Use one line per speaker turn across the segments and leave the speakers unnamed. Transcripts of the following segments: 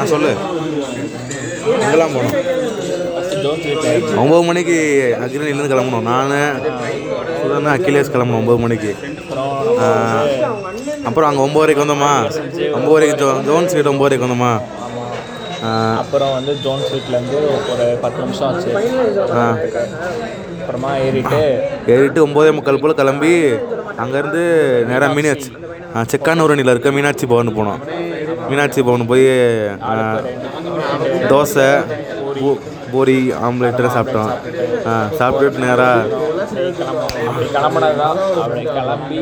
ஆ சொல்லு. எங்கெல்லாம் போனோம்
ஸ்வீட்
ஒம்பது மணிக்கு அக்ரிலேருந்து கிளம்பணும். நான் சுதன் அகிலேஷ் கிளம்பணும் ஒம்பது மணிக்கு. அப்புறம் அங்கே ஒம்பது வரைக்கும் வந்தோமா? ஒம்பது வரைக்கும் ஜோ ஜோன் ஸ்ட்ரீட் ஒம்பது வரைக்கும் வந்தோமா?
அப்புறம் வந்து ஜோன் ஸ்வீட்லேருந்து ஒரு பத்து நிமிஷம் ஆச்சு. அப்புறமா ஏறிட்டு
ஏறிட்டு ஒம்போதே முக்கால் போல் கிளம்பி அங்கேருந்து நேராக மீனாட்சி செக்கானூரணியில் இருக்க மீனாட்சி பவன் போனோம். மீனாட்சி பவன் போய் தோசை பூ- பூரி ஆம்லேட்டு சாப்பிட்டோம். சாப்பிட்டுட்டு நேராக
அப்படி கிளம்புனது தான் அப்படி கிளம்பி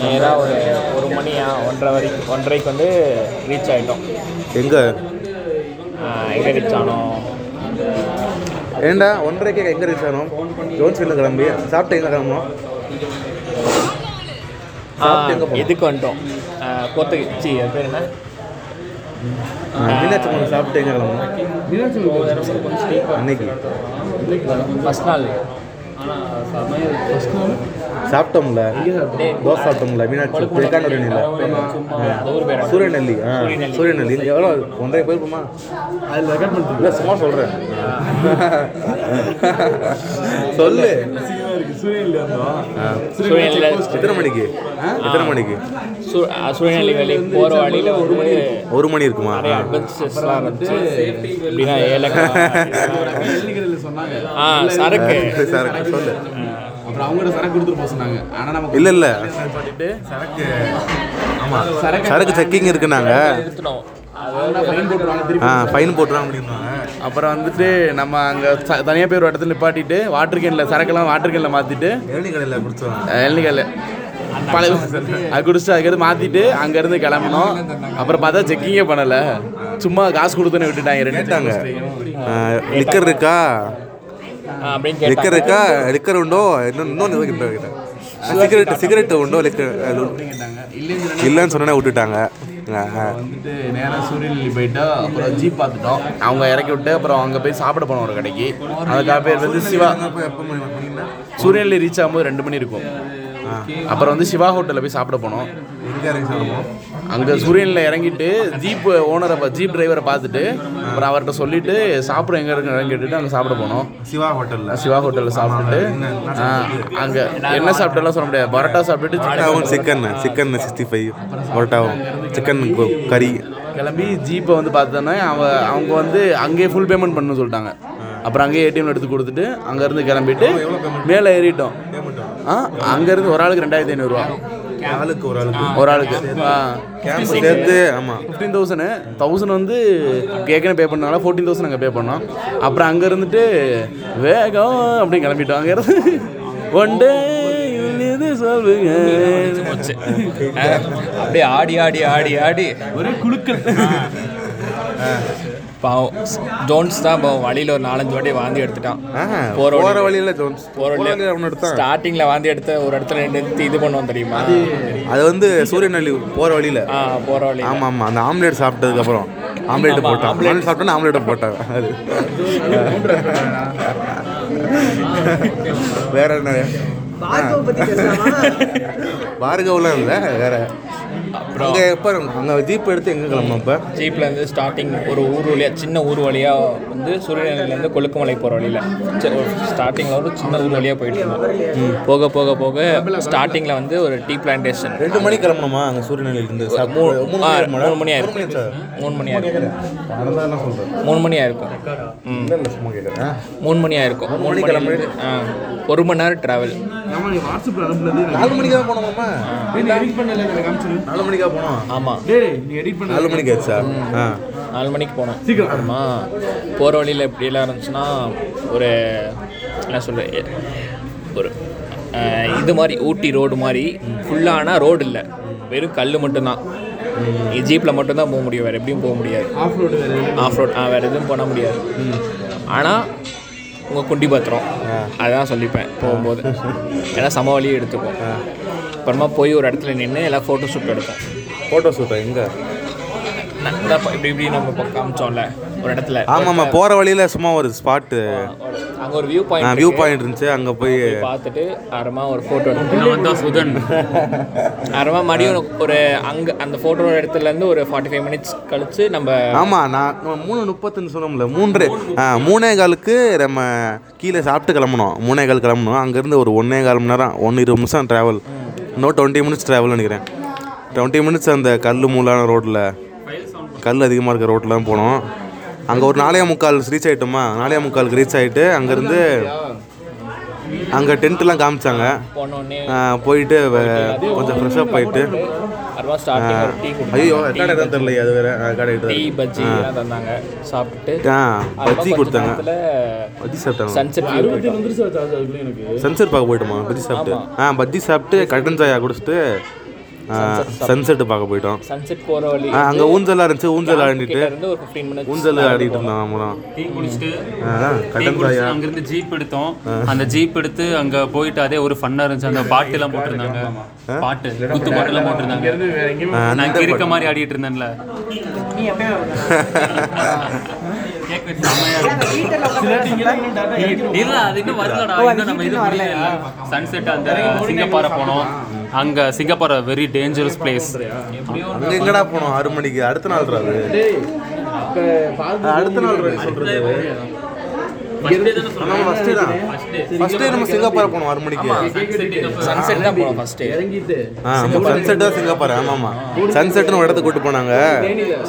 நேராக ஒரு ஒரு மணியா ஒன்றரை வரைக்கும் ஒன்றரைக்கு வந்து ரீச் ஆகிட்டோம்
எங்கே?
எங்கே ரீச் ஆனோம்?
ஏண்டா ஒன்றரைக்கு எங்கே ரீச் ஆனோம்? ஜோன்ஸ்வீல்ல கிளம்பி. சாப்பிட்டு எங்கே கிளம்பணும்
இதுக்கு வந்துட்டோம்? கோத்தகி சி அது பேர் என்ன?
மீனாட்சி பவன் சாப்பிட்டு எங்கே கிளம்பணும் அன்னைக்கு.
ஃபஸ்ட் நாள்.
சாப்பிட்டோம்ல? தோசை சாப்பிட்டோம்ல மீனாட்சி
பேர்
சூரியநெல்லி. ஆ சூரியநெல்லி. எவ்வளோ? ஒன்றரை போயிருக்குமா அதில் ரெக்கார்ட் பண்ணி இல்லை சும்மா சொல்கிறேன் சொல்லு. ஆ.
சூரியனில்
எத்தனை மணிக்கு? எத்தனை மணிக்கு?
போகிற வழியில் ஒரு மணி
ஒரு மணி இருக்குமா?
அட்வென்ச்சர்ஸ்லாம் இருந்துச்சு. எப்படின்னா ஏலக்காய் ஆ சரக்கு.
சொல்லு.
அப்புறம் சரக்கு கொடுத்துட்டு போக சொன்னாங்க. ஆனால் நமக்கு
இல்லை இல்லை. சரக்கு ஆமாம் சரக்கு செக்கிங் இருக்குனாங்க.
திருப்பி
ஆ ஃபைன் போட்டுருவாங்க அப்படின்னாங்க
அப்புறம் வந்துட்டு நம்ம அங்கே தனியாக போய் ஒரு இடத்துல நிப்பாட்டிட்டு வாட்டர் கேனில் சரக்கெல்லாம் வாட்டர் கேனில் மாற்றிட்டு
கடையில்
எல்னிக்கல் பழைய அது குடிச்சிட்டு அதுக்கடுத்து மாற்றிட்டு அங்கேருந்து கிளம்பினோம் அப்புறம் பார்த்தா செக்கிங்கே பண்ணலை. சும்மா காசு கொடுத்துன்னு விட்டுட்டாங்க ரெண்டு
கேட்டாங்க. லிக்கர் இருக்கா? லிக்கர்
கேட்டாங்க.
இருக்கா? லிக்கர் உண்டோ? இன்னொன்று இன்னொன்று கேட்டேன் சிகரெட் சிகரெட் உண்டோ? லிக்கர்
கேட்டாங்க. இல்லைன்னு
சொன்னோன்னே விட்டுட்டாங்க.
வந்துட்டு நேராக சூரியநெல்லி போயிட்டா அப்புறம் ஜீப் பார்த்துட்டோம். அவங்க இறக்கி விட்டு அப்புறம் அங்கே போய் சாப்பிட போனோம் ஒரு கடைக்கு. அதுக்காக பேர் வந்து சிவா. சூரியநெல்லி ரீச் ஆகும்போது ரெண்டு மணி இருக்கும். அப்புறம் வந்து சிவா ஹோட்டலில் போய் சாப்பிட போனோம்.
எங்கே இறங்கி சாப்பிடுவோம்?
அங்கே சூரியனில் இறங்கிட்டு ஜீப் ஓனரை ஜீப் டிரைவரை பார்த்துட்டு அப்புறம் அவர்கிட்ட சொல்லிட்டு சாப்பிட எங்கே இருக்கு? கேட்டுட்டு அங்கே சாப்பிட போனோம்.
சிவா ஹோட்டலில்.
சிவா ஹோட்டலில் சாப்பிட்டுட்டு அங்கே என்ன சாப்பிட்டெல்லாம் சொல்ல முடியாது. பரோட்டா சாப்பிட்டுட்டு
சிக்கன் சிக்கன் சிக்ஸ்டி ஃபைவ் பரோட்டாவும் சிக்கன் கறி.
கிளம்பி ஜீப்பை வந்து பார்த்தோன்னே அவ அவங்க வந்து அங்கேயே ஃபுல் பேமெண்ட் பண்ணணும்னு சொல்லிட்டாங்க. அப்புறம் அங்கேயே ஏடிஎம் எடுத்து கொடுத்துட்டு அங்கேருந்து கிளம்பிட்டு மேலே ஏறிட்டோம். அங்கேருந்து ஒரு ஆளுக்கு ரெண்டாயிரத்தி ஐநூறுரூவா
ஆளுக்கு ஒரு ஆளுக்கு.
ஒரு ஆளுக்கு
கேம்ப் சேர்த்து ஆமாம்
ஃபிஃப்டீன் தௌசண்ட் தௌசண்ட் வந்து ஏற்கனவே பே பண்ணால ஃபோர்டீன் தௌசண்ட் அங்கே பே பண்ணோம். அப்புறம் அங்கே இருந்துட்டு வேகம் அப்படின்னு கிளம்பிட்டோம். அங்கே இருந்து ஒன் டே சொல்லுங்க?
அப்படியே ஆடி ஆடி ஆடி ஆடி.
ஒரே குழுக்கள்.
பாவம் ஜோன்ஸ் தான் பாவம் வழியில் ஒரு நாலஞ்சு வாட்டி வாந்தி எடுத்துட்டான். போற
போகிற
வழி-
வழியில் ஜோன்ஸ் போகிற
வழியில
ஒன்று எடுத்தான்.
ஸ்டார்டிங்ல வாந்தி எடுத்த ஒரு இடத்துல நிறுத்தி இது பண்ணுவோம் தெரியுமா?
அது வந்து சூரியநெல்லி போகிற வழியில்.
ஆ போற வழி
ஆமாம் ஆமாம் அந்த ஆம்லேட் சாப்பிட்டதுக்கு அப்புறம். ஆம்லேட் போட்டான்.
ஆம்லேட்.
ஆம்லேட் சாப்பிட்டோன்னா ஆம்லேட்டை போட்டாங்க அது. வேற என்ன? பார்கவ்லாம் இல்லை வேற.
அப்புறம்
அங்கே எப்போ அங்கே ஜீப் எடுத்து எங்கே கிளம்பணும் இப்போ?
ஜீப்ல இருந்து ஸ்டார்டிங் ஒரு ஊர் வழியா சின்ன ஊர் வழியா வந்து சூரியநிலையிலேருந்து கொழுக்குமலை போகிற வழியில். ஸ்டார்டிங்கில் ஒரு சின்ன ஊர் வழியாக போயிட்டு இருந்தோம். போக போக போக ஸ்டார்டிங்கில் வந்து ஒரு டீ பிளான்டேஷன்
ரெண்டு மணிக்கு கிளம்பணுமா அங்கே சூரியநெல்லியிலேருந்து சார் மூணு மூணு மணி
மூணு மணி ஆயிருக்கும் மூணு மணி ஆயிருக்கும் மூணு மணி ஆயிருக்கும். மூணு மணி ஆயிருக்கும். மூணு மணி
கிளம்பி-
ஒரு மணி நேரம் ட்ராவல்
நாலு மணிக்கு தான் போனோமாம்மா? நாலு மணிக்கா போனோம்.
ஆமாம்
டேய் நீ எடிட் பண்ண
நாலு மணிக்கு ஆச்சா? ஆ.
நாலு மணிக்கு போனோம்
சீக்கிரம்.
போகிற வழியில் எப்படியெல்லாம் இருந்துச்சுன்னா ஒரு என்ன சொல்கிறது ஒரு இது மாதிரி ஊட்டி ரோடு மாதிரி ஃபுல்லான ரோடு இல்லை. வெறும் கல் மட்டும்தான். ஜீப்பில் மட்டும்தான் போக முடியும். வேறு எப்படியும் போக முடியாது.
ஆஃப் ரோடு வேறு
ஆஃப் ரோட் வேறு எதுவும் பண்ண முடியாது. ஆனால் உங்கள் குண்டி பத்திரம் அதான் சொல்லிப்பேன் போகும்போது. ஏன்னா சம வழியை எடுத்துப்போம் அப்புறமா போய் ஒரு இடத்துல நின்று எல்லாம் ஃபோட்டோ ஷூட் எடுப்போம்
ஃபோட்டோ ஷூட்டா எங்கே
நான் இப்படி இப்படி நம்ம காமிச்சோம்ல ஒரு இடத்துல.
ஆமாம் ஆமாம் போகிற வழியில் சும்மா ஒரு ஸ்பாட்டு
அங்கே ஒரு வியூ பாயிண்ட்
வியூ பாயிண்ட் இருந்துச்சு அங்கே போய்
பார்த்துட்டு அறமா ஒரு ஃபோட்டோ எடுத்து
நான் வந்தா சுதன்.
அறமா மறுபடியும் ஒரு அங்கே அந்த ஃபோட்டோ இடத்துலேருந்து ஒரு ஃபார்ட்டி ஃபைவ் மினிட்ஸ் கழிச்சு நம்ம
ஆமாம் நான் மூணு முப்பத்துன்னு சொன்னோம்ல மூன்று. மூணே காலுக்கு நம்ம கீழே சாப்பிட்டு கிளம்பணும் மூணே கால் கிளம்பணும் அங்கேருந்து ஒரு ஒன்றே கால் மணி நேரம் ஒன்று இருபது நிமிஷம் ட்ராவல் இன்னும் டுவெண்ட்டி மினிட்ஸ் ட்ராவல் நினைக்கிறேன். டுவெண்ட்டி மினிட்ஸ் அந்த கல் மூலான ரோட்டில் கல் அதிகமாக இருக்க ரோட்டில் தான் போனோம். அங்கே ஒரு நாலே முக்கால் ரீச் ஆகிட்டோமா நாலே முக்காலுக்கு ரீச் ஆகிட்டு அங்கேருந்து அங்கே டென்ட்லாம் காமிச்சாங்க. போயிட்டு கொஞ்சம் ஃப்ரெஷ்ஷப் ஆகிட்டு ஐயோ கடை தான் தெரியல அது வேறு. கடை
டீ பஜ்ஜி தந்தாங்க. சாப்பிட்டுட்டு.
ஆ பஜ்ஜி கொடுத்தாங்க. பஜ்ஜி சாப்பிட்டாங்க.
சன்செட் வியூ
சன்செட் பார்க்க போயிட்டோமா பஜ்ஜி சாப்பிட்டு. ஆ பஜ்ஜி சாப்பிட்டு கட்டன் சாயா குடிச்சிட்டு சன்செட் பார்க்க போயிட்டோம்.
சன்செட் போகிற வழி
அங்கே ஊஞ்சலாக இருந்துச்சு ஊஞ்சல் ஆடிட்டு
இருந்து
ஊஞ்சல் ஆடிட்டு இருந்தோம் நம்மளாம்
டீ குடிச்சிட்டு குடிச்சிட்டு
சாயா.
அங்கிருந்து ஜீப் எடுத்தோம். அந்த ஜீப் எடுத்து அங்க போயிட்டு அதே ஒரு ஃபன்னா இருந்துச்சு. அந்த பாட்டு எல்லாம் போட்டிருந்தாங்க. பாட்டு குத்து பாட்டு எல்லாம் போட்டிருந்தாங்க நான் இங்க இருக்க மாதிரி ஆடிட்டு இருந்தேன்ல. இல்ல அது இன்னும் வரலடா. இன்னும் நம்ம இது முடியல. சன்செட் அந்த சிங்கப்பாறை போனோம். அங்க சிங்கப்பாறை வெரி டேஞ்சரஸ் பிளேஸ்
அங்கே எங்கடா போனோம்? ஆறு மணிக்கு. அடுத்த நாள் அது அடுத்த நாள் சொல்கிறது நம்ம ஃபஸ்ட்டு தான்? ஃபஸ்ட்டு நம்ம சிங்கப்பாறை போனோம் ஆறு மணிக்கு.
சன்செட் தான் போனோம் ஃபஸ்ட்டு
ஆ சன்செட் தான் சிங்கப்பாறை ஆமாம் சன்செட்னு ஒரு இடத்துக்கு கூட்டு போனாங்க.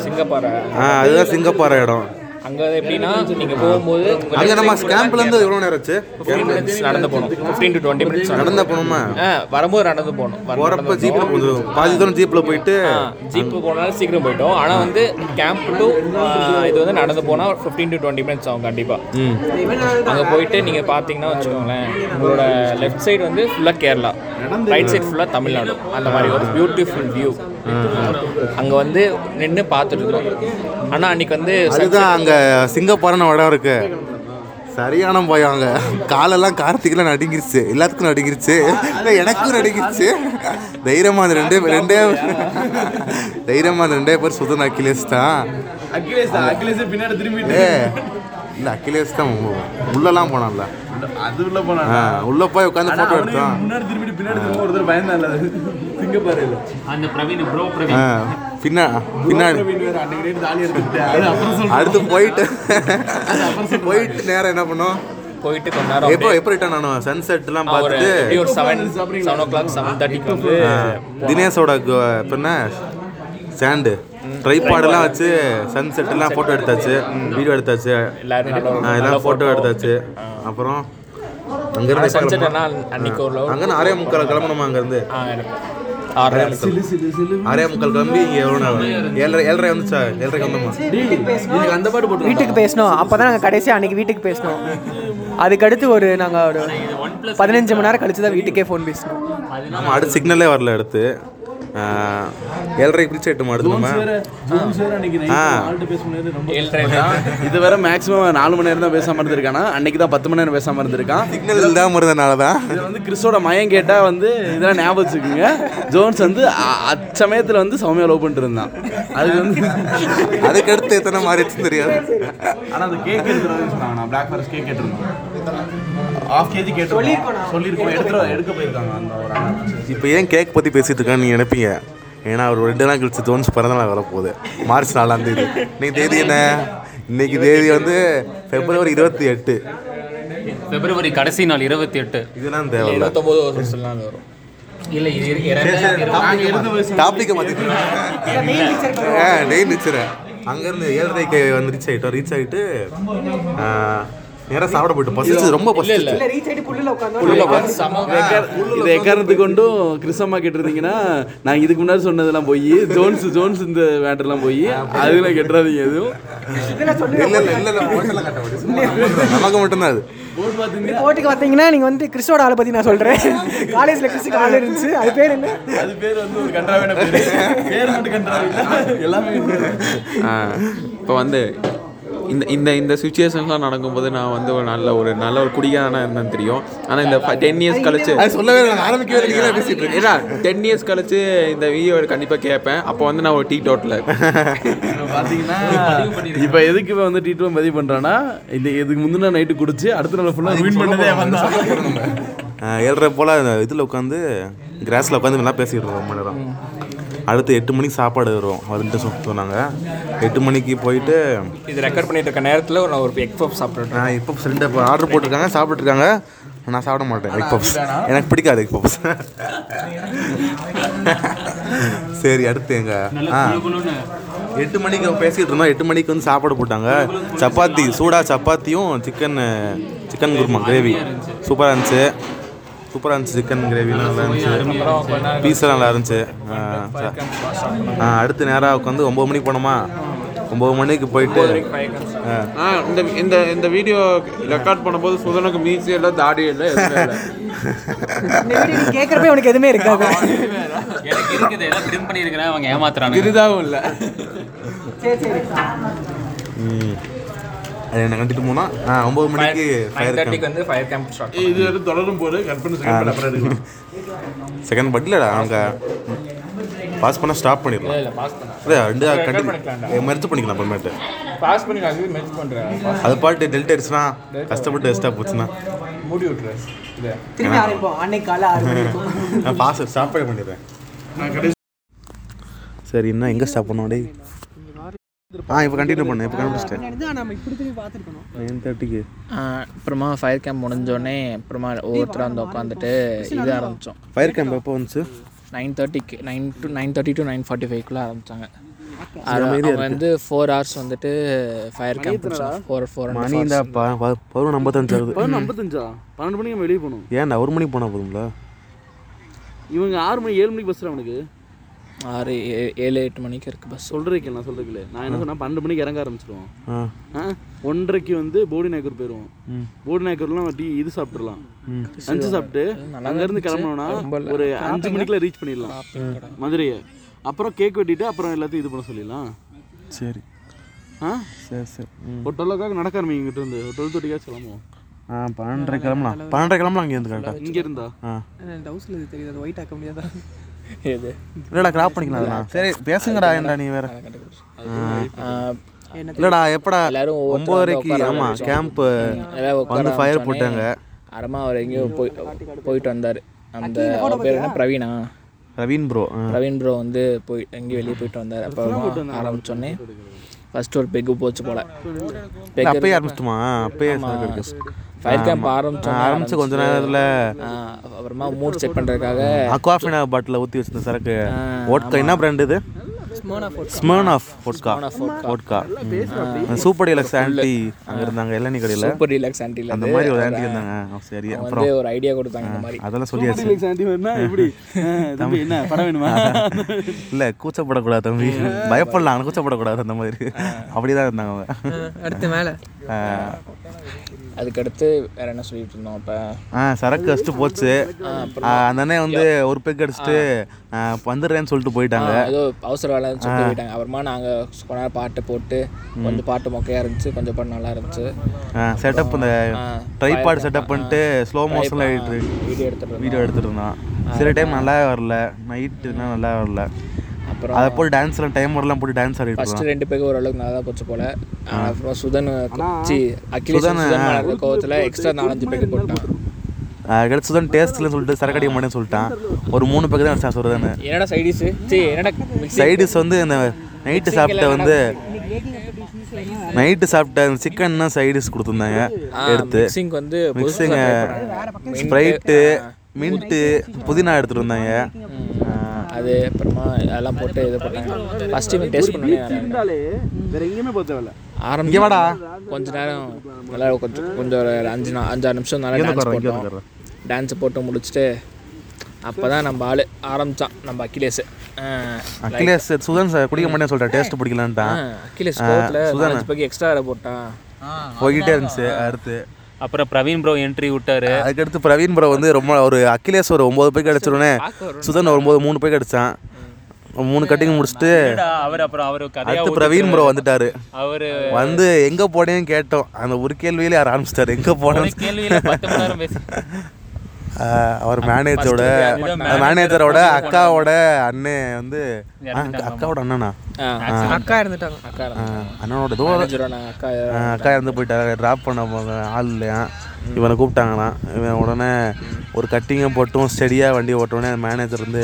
சிங்கப்பாறை
ஆ அதுதான் சிங்கப்பாறை இடம்.
அங்கே எப்படின்னா நீங்கள் போகும்போது
அங்கே நம்ம கேம்ப்லேருந்து எவ்வளோ நேரம் ஆச்சு?
நடந்து போகணும். ஃபிஃப்டீன் டு டுவெண்ட்டி மினிட்ஸ்
நடந்த போனோமா
ஆ வரும்போது நடந்து போகணும்.
போகிறப்ப ஜீப்பில் கொஞ்சம் பாதி தூரம் ஜீப்பில் போயிட்டு
ஜீப்பு போனாலும் சீக்கிரம் போயிட்டோம். ஆனால் வந்து கேம்ப் டு இது வந்து நடந்து போனால் ஃபிஃப்டீன் டு டுவெண்ட்டி மினிட்ஸ் ஆகும் கண்டிப்பாக அங்கே போயிட்டு நீங்கள் பார்த்தீங்கன்னா வச்சுக்கோங்களேன் உங்களோட லெஃப்ட் சைடு வந்து ஃபுல்லாக கேரளா. ரைட் சைடு ஃபுல்லாக தமிழ்நாடு. அந்த மாதிரி ஒரு பியூட்டிஃபுல் வியூ அங்கே வந்து நின்று பார்த்துட்டு இருக்கோம் ஆனால் அன்னைக்கு வந்து
அதுதான் அங்கே சிங்கப்பாறைன்னு ஒரு இடம் இருக்கு. சரியான பயம் அங்கே. காலெல்லாம் கார்த்திகெல்லாம் நடுங்கிருச்சு. எல்லாத்துக்கும் நடுங்கிருச்சு. இல்லை, எனக்கும் நடுங்கிருச்சு. தைரியமாக அந்த ரெண்டே ரெண்டே தைரியமாக அந்த ரெண்டே பேர் சுதன் அகிலேஷ் தான்.
அகிலேஷ் அகிலேஷ் பின்னாடி
இல்லை அகிலேஷ் தான் உள்ளெல்லாம் போனான்ல.
அது உள்ள போனா
உள்ளே போய் உட்காந்து ஃபோட்டோ எடுத்தான்.
அந்த பிரவீன் ப்ரோ பிரவீன்.
பின்னா பின்னாடி அடுத்து போயிட்டு போயிட்டு நேரம் என்ன பண்ணோம்?
போயிட்டு கொஞ்ச நேரம்
எப்போ எப்போ ரிட்டர்ன் ஆனோம்? சன்செட்லாம் பார்த்துட்டு
ஒரு seven seven o'clock seven தேர்ட்டிக்கு வந்து
தினேஷோட என்ன? ஸ்டாண்டு ட்ரைபாடெல்லாம் வச்சு சன்செட்லாம் ஃபோட்டோ எடுத்தாச்சு. வீடியோ எடுத்தாச்சு. எல்லாம் ஃபோட்டோ எடுத்தாச்சு. அப்புறம் அங்கேருந்து
சன்செட் அன்னைக்கு ஒரு
அங்கே ஆறே முக்கால் கிளம்பணுமா அங்கேருந்து?
ஆறு
ஆறே முக்கால் கிளம்பி இங்கே எவ்வளோ நேரம் ஏழரை ஏழரை வந்துச்சா ஏழரைக்கு வந்தோமா
இதுக்கு அந்த பாட்டு போட்டு
வீட்டுக்கு பேசணும் அப்போ தான் நாங்கள் கடைசியாக அன்றைக்கி வீட்டுக்கு பேசணும் அதுக்கடுத்து ஒரு நாங்கள் ஒரு பதினஞ்சு மணி நேரம் கழிச்சு தான் வீட்டுக்கே ஃபோன் பேசணும்
ஆமாம் அடுத்து சிக்னலே வரல அடுத்து ஆ, ஏழரைக்கு பிரிச்சு எட்டுமா அடுத்து நம்ம?
ஜூன் சார் அன்னைக்கு night
ஆ.
ஆள்கிட்ட பேச முடியாது ரொம்ப
ஏழரை
இது வேற மேக்ஸிமம் நாலு மணி நேரம் தான் பேசாம இருந்திருக்கானா? அன்னைக்கு தான் பத்து மணி நேரம் பேசாம இருந்திருக்கான்.
சிக்னல் இல்லாமல் இருந்தனால தான்.
இது வந்து கிறிஸோட மயம் கேட்டா வந்து இதெல்லாம் ஞாபகம் வச்சுக்கோங்க. ஜோன்ஸ் வந்து அச்சமயத்துல வந்து சௌமியா லவ் பண்ணிட்டு இருந்தான். அதுக்கு வந்து
அதுக்கடுத்து எத்தனை மாறிடுச்சுன்னு தெரியாது.
ஆனா அந்த கேக் சொன்னாங்க. நான் பிளாக் ஃபாரஸ்ட் கேக் கேட்டிருந்தோம் ஆஃப் கேஜி கேட்டிருக்கோம். சொல்லியிருக்கோம். எடுத்துட்டு எடுக்க போயிருக்காங்க அந்த ஒரு.
இப்போ ஏன் கேக் பற்றி பேசிட்டு இருக்கான்னு நீங்கள் நினைப்பீங்க? ஏன்னா ஒரு ரெண்டு நாள் கழிச்சு தோன்ஸ் பிறந்தநாள் வரப்போகுது. மார்ச் நாலாம் தேதி. இன்னைக்கு தேதி என்ன? இன்னைக்கு தேதி வந்து பிப்ரவரி இருபத்தி எட்டு.
பிப்ரவரி கடைசி நாள் இருபத்தி எட்டு.
இதெல்லாம் தேவையில்ல.
இருபத்தொம்போது வருஷம்லாம் அது வரும்.
இல்லை
டாப்பிக்கை மாற்றி ஆ டெய் நிச்சிரேன் அங்கேருந்து ஏழரைக்கு வந்து ரீச் ஆகிட்டோம் ரீச் ஆகிட்டு நேராக சாப்பிட போயிட்டோம் பசிச்சு. ரொம்ப
இது எக்காரணத்து கொண்டும் கிறிஸ் அம்மா கேட்டிருந்தீங்கன்னா நான் இதுக்கு முன்னாடி சொன்னதெல்லாம் போய் ஜோன்ஸ் ஜோன்ஸ் இந்த மேட்டர்லாம் போய் அதுல கெட்டுறாதீங்க எதுவும்.
நமக்கு மட்டும்தான் அது.
போட்டுக்கு பார்த்தீங்கன்னா நீங்கள் வந்து கிறிஸ்டோட ஆளை பற்றி நான் சொல்கிறேன் காலேஜில் கிறிஸ்டுக்கு ஆள் இருந்துச்சு. அது பேர் என்ன?
அது பேர் வந்து ஒரு கன்றாவின பேர். பேர் மட்டும் கன்றாவி எல்லாமே
இப்போ வந்து இந்த இந்த இந்த சுச்சுவேஷன்ஸ்லாம் நடக்கும்போது நான் வந்து ஒரு நல்ல ஒரு நல்ல ஒரு குடிகாரனா இருந்தேன்னு தெரியும். ஆனால் இந்த டென் இயர்ஸ் கழிச்சு
சொல்லவே இல்லை ஆரம்பிக்கவே பேசிட்டு இருக்கீங்க.
ஏன்னா டென் இயர்ஸ் கழிச்சு இந்த வீடியோ கண்டிப்பாக கேட்பேன். அப்போ வந்து நான் ஒரு டீ டோட்டில்
பார்த்தீங்கன்னா இப்போ எதுக்கு இவன் வந்து டீ பதிவு பண்ணுறான்னா இந்த இதுக்கு முந்தின நைட்டு குடிச்சு அடுத்த நாள் ஃபுல்லாக வின் பண்ணதே வந்தான்
ஆஹ் ஏழரை போல் இதில் உட்காந்து கிராஸில் உட்காந்து நல்லா பேசிக்கிட்டு இருக்கோம் ரொம்ப நேரம். அடுத்து எட்டு மணிக்கு சாப்பாடு வரும். வந்துட்டு சொ- சொன்னாங்க. எட்டு மணிக்கு போயிட்டு
இது ரெக்கார்ட் பண்ணிட்டு இருக்க நேரத்தில் நான் ஒரு எக் பப் சாப்பிட்டுட்டேன்
நான் இப்போ ரெண்டு இப்போ ஆர்டர் போட்டிருக்காங்க சாப்பிட்ருக்காங்க நான் சாப்பிட மாட்டேன் எக் பப்ஸ் எனக்கு பிடிக்காது எக் பப்ஸ் சரி அடுத்து எங்க? ஆ. எட்டு மணிக்கு பேசிகிட்டு இருந்தோம் எட்டு மணிக்கு வந்து சாப்பாடு போட்டாங்க. சப்பாத்தி சூடாக சப்பாத்தியும் சிக்கன் சிக்கன் குருமா கிரேவி சூப்பராக இருந்துச்சு. சூப்பராக இருந்துச்சு சிக்கன் கிரேவிலாம் நல்லா இருந்துச்சு. பீஸெல்லாம் நல்லா இருந்துச்சு. அடுத்து நேராக உட்காந்து ஒம்பது மணிக்கு போனோமா? ஒம்பது மணிக்கு போயிட்டு
இந்த இந்த இந்த வீடியோ ரெக்கார்ட் பண்ணும்போது சுதனுக்கு மீசி இல்லை தாடி இல்லை
கேட்குறப்ப உனக்கு எதுவுமே இருக்காது.
எனக்கு இருக்குது ஏதோ ட்ரிம் பண்ணியிருக்கிறேன் அவங்க ஏமாத்துறாங்க
இதுதாகவும் இல்லை.
சரி சரி.
என்ன கண்டிட்டு போனா? ஆ ஒம்பது மணிக்கு
நைன்
ஃபயர்
தேர்ட்டிக்கு வந்து ஃபயர் கேம்ப் ஸ்டார்ட்
இது வந்து தொடரும் போது கட் பண்ணி செகண்ட் அப்புறம் எடுக்கலாம்.
செகண்ட் அவங்க பாஸ் பண்ண ஸ்டாப் பண்ணிடலாம்.
இல்லை பாஸ் பண்ண.
ரெண்டு மெர்ஜ் பண்ணிக்கலாம் அப்புறமேட்டு.
பாஸ் பண்ணி நான் இது மெல்ட் பண்ணுறேன்
அது பாட்டு டெல்ட் ஆயிடுச்சுன்னா கஷ்டப்பட்டு வேஸ்ட்டாக போச்சுன்னா.
மூடி விட்டுறேன்
திரும்பி ஆரம்பிப்போம். அன்னைக்கு காலை
நான் பாஸ் ஸ்டாப் பண்ணி பண்ணிடுறேன். சரி என்ன எங்கே ஸ்டாப் பண்ணோம் டேய்? ஆ இப்போ கண்டினியூ பண்ணேன் இப்போ கண்டுபிடிச்சிட்டேன்.
நம்ம இப்படி திரும்பி பார்த்துருக்கணும்
நைன் தேர்ட்டிக்கு.
அப்புறமா ஃபயர் கேம்ப் முடிஞ்சோடனே அப்புறமா ஒவ்வொருத்தராக வந்து உட்காந்துட்டு இது ஆரம்பித்தோம்
ஃபயர் கேம்ப் எப்போ வந்துச்சு?
நைன் தேர்ட்டிக்கு nine to nine thirty to nine forty ஃபைவ்க்குள்ளே ஆரம்பித்தாங்க அவங்க வந்து ஃபோர் ஹவர்ஸ் வந்துட்டு ஃபயர் கேம்ப் ஃபோர் ஃபோர்
மணி இந்த பதினொன்று ஐம்பத்தஞ்சு ஆகுது.
பதினொன்று ஐம்பத்தஞ்சா? பன்னெண்டு மணிக்கு நம்ம வெளியே போகணும்.
ஏன்டா ஒரு மணிக்கு போனால் போதும்ல?
இவங்க ஆறு மணி ஏழு மணிக்கு பஸ் அவனுக்கு?
ஆறு ஏ- ஏழு எட்டு மணிக்கு இருக்குது பஸ்
சொல்கிறேன் நான் சொல்கிறதுல நான் என்ன சொன்னா பன்னெண்டு மணிக்கு இறங்க ஆரம்பிச்சிடுவோம் ஒன்றரைக்கு வந்து போடி நாயக்கர் போயிடுவோம் போடி நாயக்கர்லாம் டீ இது சாப்பிட்றலாம் லஞ்சு சாப்பிட்டு அங்கேருந்து கிளம்பணும்னா ஒரு அஞ்சு மணிக்குள்ள ரீச் பண்ணிடலாம். மதுரையை. அப்புறம் கேக் வெட்டிட்டு அப்புறம் எல்லாத்தையும் இது பண்ண சொல்லிடலாம்.
சரி.
ஆ?
சரி சரி.
ஒரு டுவெல் நடக்க ஆரம்பிங்க இங்கிட்ட இருந்து. ஒரு டுவெல் தேர்ட்டிக்காக கிளம்புவோம்.
ஆ பன்னெண்டரை கிளம்பலாம். பன்னெண்டரை கிளம்பலாம் இங்கேருந்து கரெக்டாக
இங்கே இருந்தா
ஆ.
டவுஸில் இது தெரியுது. அது ஒயிட் ஆக்க முடியாதா?
எது
இல்லடா கிராப் பண்ணிக்கலாம் சரி பேசுங்கடா ஏன்டா நீ வேற? இல்லடா எப்படா?
எல்லாரும்.
கேம்ப்பு
எல்லாம் உட்கார
வந்து ஃபயர் போட்டாங்க.
அப்புறமா அவர் எங்கேயோ போய் போயிட்டு வந்தார். அந்த பேர் என்ன? பிரவீனா.
ரவீன் ப்ரோ
பிரவீன் ப்ரோ வந்து போய் எங்கேயும் வெளியே போயிட்டு வந்தார். அப்புறமா ஆரம்பிச்சோடனே ஃபர்ஸ்ட் ஒரு பெக்கு போச்சு போல.
அப்பயே ஆரம்பிச்சிட்டுமா? அப்பயே
ஃபயர் கேம்ப் ஆரம்பிச்சோம்
ஆரம்பிச்சு கொஞ்ச நேரத்தில்
அப்புறமா மூட் செக் பண்ணுறதுக்காக
அக்வாஃபினா பாட்டில் ஊற்றி வச்சிருந்த சரக்கு. ஓட்கா என்ன பிராண்ட் இது? Smirnoff vodka vodka super deluxe aunty அங்கே இருந்தாங்க இளநீ கடையில்.
சூப்பர் ரிலாக்ஸ் ஆண்டியில்
அந்த மாதிரி ஒரு ஆன்ட்டி இருந்தாங்க. சரி அப்புறம்
ஒரு ஐடியா கொடுத்தாங்க இந்த மாதிரி.
அதெல்லாம் சொல்லியாச்சு.
சாண்டி வரனா எப்படி? ஆ, தம்பி என்ன படம் வேணுமா?
இல்லை கூச்சப்படக்கூடாது தம்பி. பயப்படலாம் ஆனால் கூச்சப்படக்கூடாது அந்த மாதிரி. அப்படி தான் இருந்தாங்க அவங்க
அடுத்து மேலே.
அதுக்கடுத்து வேற என்ன சொல்லிட்டு இருந்தோம் அப்போ?
ஆ சரக்கு வச்சுட்டு போச்சு. அந்த அண்ணன் வந்து ஒரு பெக் அடிச்சுட்டு வந்துடுறேன்னு சொல்லிட்டு போயிட்டாங்க.
ஏதோ அவசர சொல்லிட்டு போயிட்டாங்க அப்புறமா நாங்கள் கொஞ்ச நேரம் பாட்டு போட்டு கொஞ்சம் பாட்டு மொக்கையாக இருந்துச்சு. கொஞ்சம் பாட்டு நல்லா இருந்துச்சு.
செட்டப் இந்த ட்ரைபாட் செட்டப் பண்ணிட்டு ஸ்லோ மோஷனில்
வீடியோ எடுத்துட்டு
வீடியோ எடுத்துட்டு சில டைம் நல்லாவே வரல. நைட்டுனா நல்லா வரல.
அப்புறம்
அதை போல் டான்ஸ்லாம் டைம் வரலாம் போட்டு டான்ஸ் ஆடிட்டு
ஃபர்ஸ்ட்
இருந்தான்.
ரெண்டு பேருக்கு ஓரளவுக்கு நல்லா தான் போச்சு போல. அப்புறம் சுதன் சி அகிலேஷ் சுதன் கோவத்தில் எக்ஸ்ட்ரா நாலஞ்சு பேருக்கு போட்டான்.
அதுக்கடுத்து சுதன் டேஸ்ட்லன்னு சொல்லிட்டு சரக்கு அடிக்க மாட்டேன்னு சொல்லிட்டான். ஒரு மூணு பேக்கு தான் சொல்கிறேன்னு
என்னடா சைடிஸ் என்னடா
வந்து இந்த நைட்டு சாப்பிட்ட வந்து நைட்டு சாப்பிட்ட அந்த சிக்கன் தான் சைடிஸ் கொடுத்துருந்தாங்க எடுத்து.
வந்து
மிக்சிங் ஸ்ப்ரைட்டு மின்ட்டு புதினா எடுத்துட்டு வந்தாங்க.
அது அப்புறமா அதெல்லாம் போட்டு இது பண்ணாங்க. ஃபர்ஸ்ட் டைம் டேஸ்ட் பண்ணி
இருந்தாலே வேற எங்கேயுமே போக தேவையில்ல.
ஆரம்பி
இங்கே வாடா.
கொஞ்ச நேரம் நல்லா கொஞ்சம் கொஞ்சம் ஒரு அஞ்சு அஞ்சாறு நிமிஷம் நல்லா டான்ஸ் போட்டோம். டான்ஸ் போட்டு முடிச்சுட்டு அப்போ தான் நம்ம ஆள் ஆரம்பித்தான் நம்ம அகிலேஷ்.
அகிலேஷ் சுதன் சார் குடிக்க மாட்டேன்னு சொல்லிட்டேன் டேஸ்ட் பிடிக்கலான்ட்டான்
ஆ, அகிலேஷ் நாலஞ்சு பேருக்கு எக்ஸ்ட்ரா வேறு போட்டான்
போய்கிட்டே இருந்துச்சு அடுத்து
அப்புறம் பிரவீன் ப்ரோ என்ட்ரி விட்டாரு.
அதுக்கடுத்து பிரவீன் ப்ரோ வந்து ரொம்ப ஒரு அகிலேஷ் ஒரு ஒம்பது பேக்கு அடிச்சிருனே சுதன் ஒரு ஒம்பது மூணு பேக்கு அடிச்சான். மூணு கட்டிங் முடிச்சுட்டு
அவர் அப்புறம் அவர்
அடுத்து பிரவீன் ப்ரோ வந்துட்டாரு.
அவரு
வந்து எங்க போனேன்னு கேட்டோம். அந்த ஒரு கேள்வியிலே யார் ஆரம்பிச்சிட்டாரு? எங்க போனேன்னு
கேள்வியில பத்து மணி நேரம் பேசி
ஆஹ் அவர் மேனேஜரோட மேனேஜரோட அக்காவோட அண்ணன் வந்து அக்காவோட அண்ணனா?
அக்கா இருந்துட்டாங்க
அண்ணனோட
மேனேஜரோட அக்கா
அக்கா இறந்து போயிட்டாங்க ட்ராப் பண்ண போங்க ஆள் இல்லையா? இவனை கூப்பிட்டாங்களாம் இவன் உடனே ஒரு கட்டிங்கை போட்டும் ஸ்டெடியாக வண்டி ஓட்டோடனே மேனேஜர் வந்து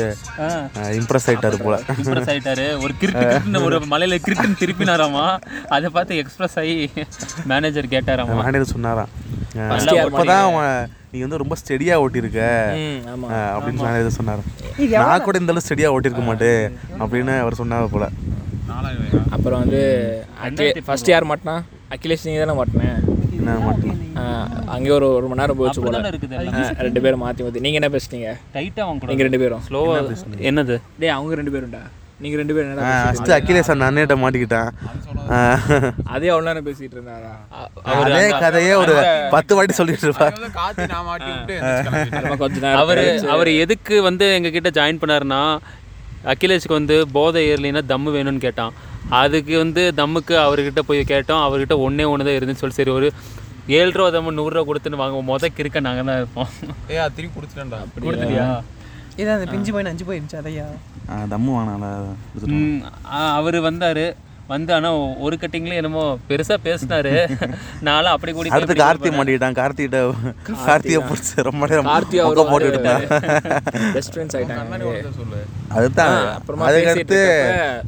இம்ப்ரெஸ் ஆயிட்டாரு போல.
இம்ப்ரெஸ் ஆயிட்டாரு. ஒரு கிரிட்டு கிரிட்டுன்னு ஒரு மலையில கிரிட்டுன்னு திருப்பினாராமா? அதை பார்த்து எக்ஸ்பிரஸ் ஆகி மேனேஜர் கேட்டாராமா?
மேனேஜர் சொன்னாராம். அப்போதான் அவன் நீ வந்து ரொம்ப ஸ்டெடியாக ஓட்டியிருக்க. அப்படின்னு மேனேஜர் சொன்னார். நான் கூட இந்த அளவு ஸ்டெடியாக ஓட்டியிருக்க மாட்டேன் அப்படின்னு அவர் சொன்னார் போல.
அப்புறம் வந்து அக்கி ஃபர்ஸ்ட் யார் மாட்டினா அகிலேஷ் நீங்கள் தானே மாட்டினேன்
என்ன மட்டும்
அங்கேயே ஒரு ஒரு மணி நேரம் போச்சு போல. ரெண்டு பேரும் மாற்றி மாற்றி நீங்கள் என்ன பேசுனீங்க?
டைட்டா அவங்க
நீங்கள் ரெண்டு பேரும்.
ஸ்லோவா என்னது?
டேய் அவங்க ரெண்டு பேரும்டா. நீங்கள் ரெண்டு பேரும்
ஃபஸ்ட்டு அகிலேஷ் அந்த அண்ணன்கிட்ட மாட்டிக்கிட்டான்.
அதே அவ்வளோ நேரம் பேசிகிட்டு இருந்தாரா?
அதே கதையே ஒரு பத்து வாட்டி சொல்லிட்டு இருப்பார்
அவர் அவர் எதுக்கு வந்து எங்ககிட்ட ஜாயின் பண்ணாருன்னா அகிலேஷுக்கு வந்து போதை ஏறலைன்னா தம்மு வேணும்னு கேட்டான். அதுக்கு வந்து தம்முக்கு அவர்கிட்ட போய் கேட்டோம். அவர்கிட்ட ஒன்றே ஒன்று தான் இருந்துச்சு. சொல்லி சரி ஒரு ஏழு ரூபா தம்மு நூறுரூவா கொடுத்துன்னு வாங்க மொத கிறுக்க நாங்கள் தான் இருப்போம்
ஏ திருப்பி கொடுத்துட்டேன்டா.
கொடுத்துட்டியா?
இதான் அந்த பிஞ்சு போய் நஞ்சு போயிருந்துச்சு அதையா?
தம்மு வாங்கினால
அவரு வந்தாரு. வந்து ஆனா ஒரு கட்டிங்ல என்னமோ பெருசா பேசினாரு. நானும் அப்படி கூடி
அடுத்து கார்த்தி மாட்டிக்கிட்டான். கார்த்திகிட்ட கார்த்தியை பிடிச்சி ரொம்ப நேரம்
கார்த்தி
போட்டுட்டு இருந்தான்.
பெஸ்ட் ஃப்ரெண்ட்ஸ் ஆகிட்டாங்க
அதுதான்.
அப்புறமா
அதுக்கடுத்து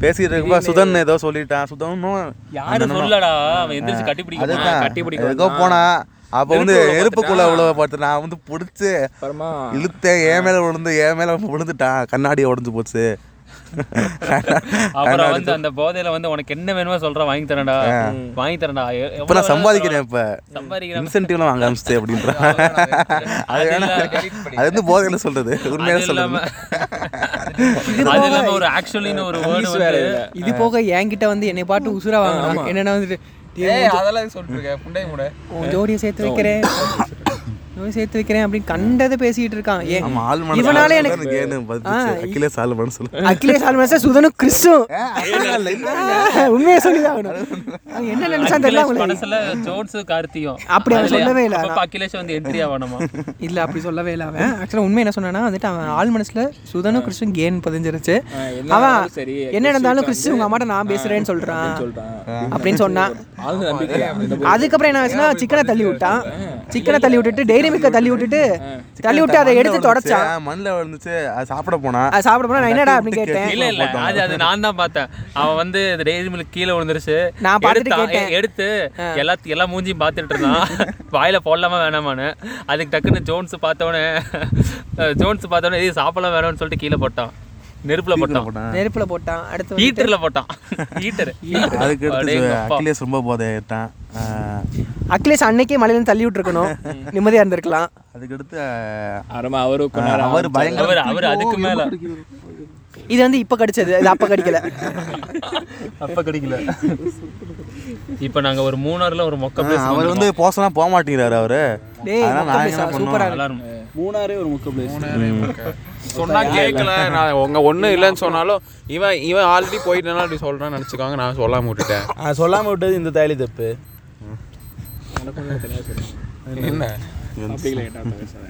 பேசிட்டு இருக்கப்ப
சுதன் ஏதோ சொல்லிட்டான். சுதனும்
யாரு சொல்லடா அவன் எந்திரிச்சு கட்டி பிடிக்க
அதுதான்.
கட்டி பிடிக்க
எதுக்கோ போனா அப்போ வந்து எருப்புக்குள்ள அவ்வளோ பார்த்து நான் வந்து பிடிச்சி இழுத்தேன் என் மேல விழுந்து என் மேல விழுந்துட்டான் கண்ணாடி உடஞ்சு போச்சு.
அப்புறம் வந்து அந்த போதையில வந்து உனக்கு என்ன வேணுமோ சொல்ற வாங்கி தரேன்டா. வாங்கி தரேன்டா.
இப்போ நான் சம்பாதிக்கிறேன் இப்போ.
சம்பாதிக்கிறேன்.
இன்சென்டிவ்லாம் வாங்க ஆரம்பிச்சிட்டேன் அப்படின்ற. அது வேணா அது வந்து போதையில சொல்றது. உண்மையான
அது இல்லாம
சொல்றது
அது இல்லாம ஒரு ஆக்சுவலின்னு ஒரு வந்து
இது போக என்கிட்ட வந்து என்னை பாட்டு உசுரா வாங்க என்னன்னா வந்துட்டு
ஏய் அதெல்லாம் சொல்லிட்டு இருக்கேன் புண்டை முடை.
ஜோடியை சேர்த்து வைக்கிறேன். ஜோடி சேர்த்து வைக்கிறேன் அப்படின்னு கண்டதை பேசிட்டு இருக்கான். ஏன் இவனால எனக்கு
கேனு பதிச்சு அகிலேஷ்
ஆல்மனசா சுதனும் கிறிஸ்டும் உண்மையை சொல்லி ஆகணும் அவன் என்ன நினைச்சான் தெரியல
ஜோன்ஸ் கார்த்தியும்.
அப்படி அவன் சொல்லவே இல்ல.
அகிலேஷ் வந்து என்ட்ரி ஆகணுமா
இல்ல அப்படி சொல்லவே இல்லை அவன். ஆக்சுவலாக உண்மை என்ன சொன்னான்னா வந்துட்டு அவன் ஆள் மனசுல சுதனும் கிறிஸ்டும் கேன் பதிஞ்சிருச்சு. அவன் என்ன நடந்தாலும் கிறிஸ்து உங்க அம்மாட்ட நான் பேசுறேன்னு சொல்றான். அப்படின்னு சொன்னான். அதுக்கப்புறம் என்ன ஆச்சுன்னா சிக்கனை தள்ளி விட்டான். சிக்கனை தள்ளி விட்டுட்டு டெய்ரி மில்கை தள்ளி விட்டுட்டு தள்ளி விட்டு அதை எடுத்து தொடச்சான்.
மண்ணில் விழுந்துச்சு. அது சாப்பிட போனா?
அது சாப்பிட போனா நான் என்னடா அப்படின்னு கேட்டேன்?
இல்ல இல்ல அது அது நான் தான் பார்த்தேன். அவன் வந்து இந்த டெய்ரி மில்க் கீழே விழுந்துருச்சு.
நான் பார்த்துட்டு. கேட்டேன்.
எடுத்து எல்லா எல்லா மூஞ்சியும் பார்த்துட்டு இருந்தான். வாயில போடலாமா வேணாமான்னு. அதுக்கு டக்குன்னு ஜோன்ஸ் பார்த்தவொடனே ஜோன்ஸ் பார்த்தவொடனே இது சாப்பிடலாம் வேணும்னு சொல்லிட்டு கீழே போட்டான். நெருப்புல போட்டான்.
நெருப்புல போட்டான். அடுத்து
ஹீட்டர்ல போட்டான். ஹீட்டர்
அதுக்கு. அகிலேஷ் ரொம்ப போதையிட்டான்
அகிலேஷ் அன்னைக்கே மலையில தள்ளி விட்டுருக்கணும். நிம்மதியா இருந்திருக்கலாம்.
அதுக்கடுத்து
அருமா அவரு
அவர் பயங்கர
அவர் அவர் அதுக்கு மேல.
இது வந்து இப்ப கடிச்சது. இது அப்ப கடிக்கல.
அப்ப கிடைக்கல. இப்ப நாங்க ஒரு மூணாறுல ஒரு மொக்க
அவர் வந்து போசலாம் போக மாட்டேங்கிறாரு அவரு.
மூணாரே ஒரு முக்க பிளேஸ்
சொன்னா கேட்கல நான் உங்க ஒன்றும் இல்லைன்னு சொன்னாலும் இவன் இவன் ஆல்ரெடி போயிட்டனால அப்படி சொல்றான்னு நினச்சிக்காங்க. நான் சொல்லாம விட்டுட்டேன்.
சொல்லாம விட்டது இந்த தாலி தப்பு.
என்ன?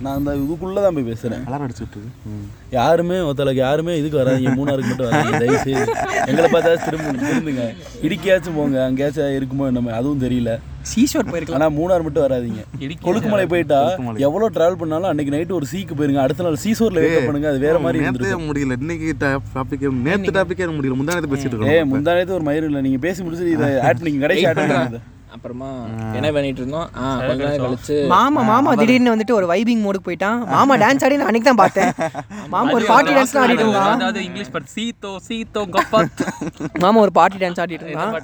நான் அந்த இதுக்குள்ளே தான் போய் பேசுகிறேன்
கலர் அடிச்சுட்டு
யாருமே ஒருத்தளவுக்கு யாருமே இதுக்கு வராதீங்க மூணாருக்கு மட்டும் வராதீங்க தயவு செய்து எங்களை பார்த்தா திரும்ப திருந்துங்க இடிக்கையாச்சும் போங்க. அங்கேயாச்சும் இருக்குமோ என்னமோ அதுவும் தெரியல.
சீஷோர் போயிருக்கலாம்.
ஆனால் மூணார் மட்டும் வராதீங்க. கொழுக்குமலை போயிட்டா எவ்வளோ ட்ராவல் பண்ணாலும் அன்னைக்கு நைட்டு ஒரு சீக்கு போயிருங்க. அடுத்த நாள் சீசோரில் வெயிட் பண்ணுங்க. அது வேற மாதிரி
நேத்தே
இருந்திருக்கும்.
முடியல. இன்னைக்கு டாபிக் நேத்து டாபிக்கே முடியல. முந்தா நேத்து பேசிட்டு
ஏ
இருக்கோம்.
முந்தானத்து ஒரு மயிறு இல்லை. நீங்கள் பேசி முடிச்சுட்டு இதை ஆட் பண்ணிங்க கடைசி ஆட் பண்ணுங்க
அப்புறமா என்ன பண்ணிட்டு இருந்தோம்? கொஞ்ச நேரம் கழிச்சு
மாமா மாமா திடீர்னு வந்துட்டு ஒரு வைபிங் மோடுக்கு போயிட்டான். மாமா டான்ஸ் ஆடி நான் அன்னைக்கு தான் பார்த்தேன். மாமா ஒரு பார்ட்டி டான்ஸ் ஆடிட்டு இருந்தான்.
அதாவது இங்கிலீஷ் பட் சீத்தோ சீத்தோ கப்பாத்.
மாமா ஒரு பார்ட்டி டான்ஸ் ஆடிட்டு இருந்தான்.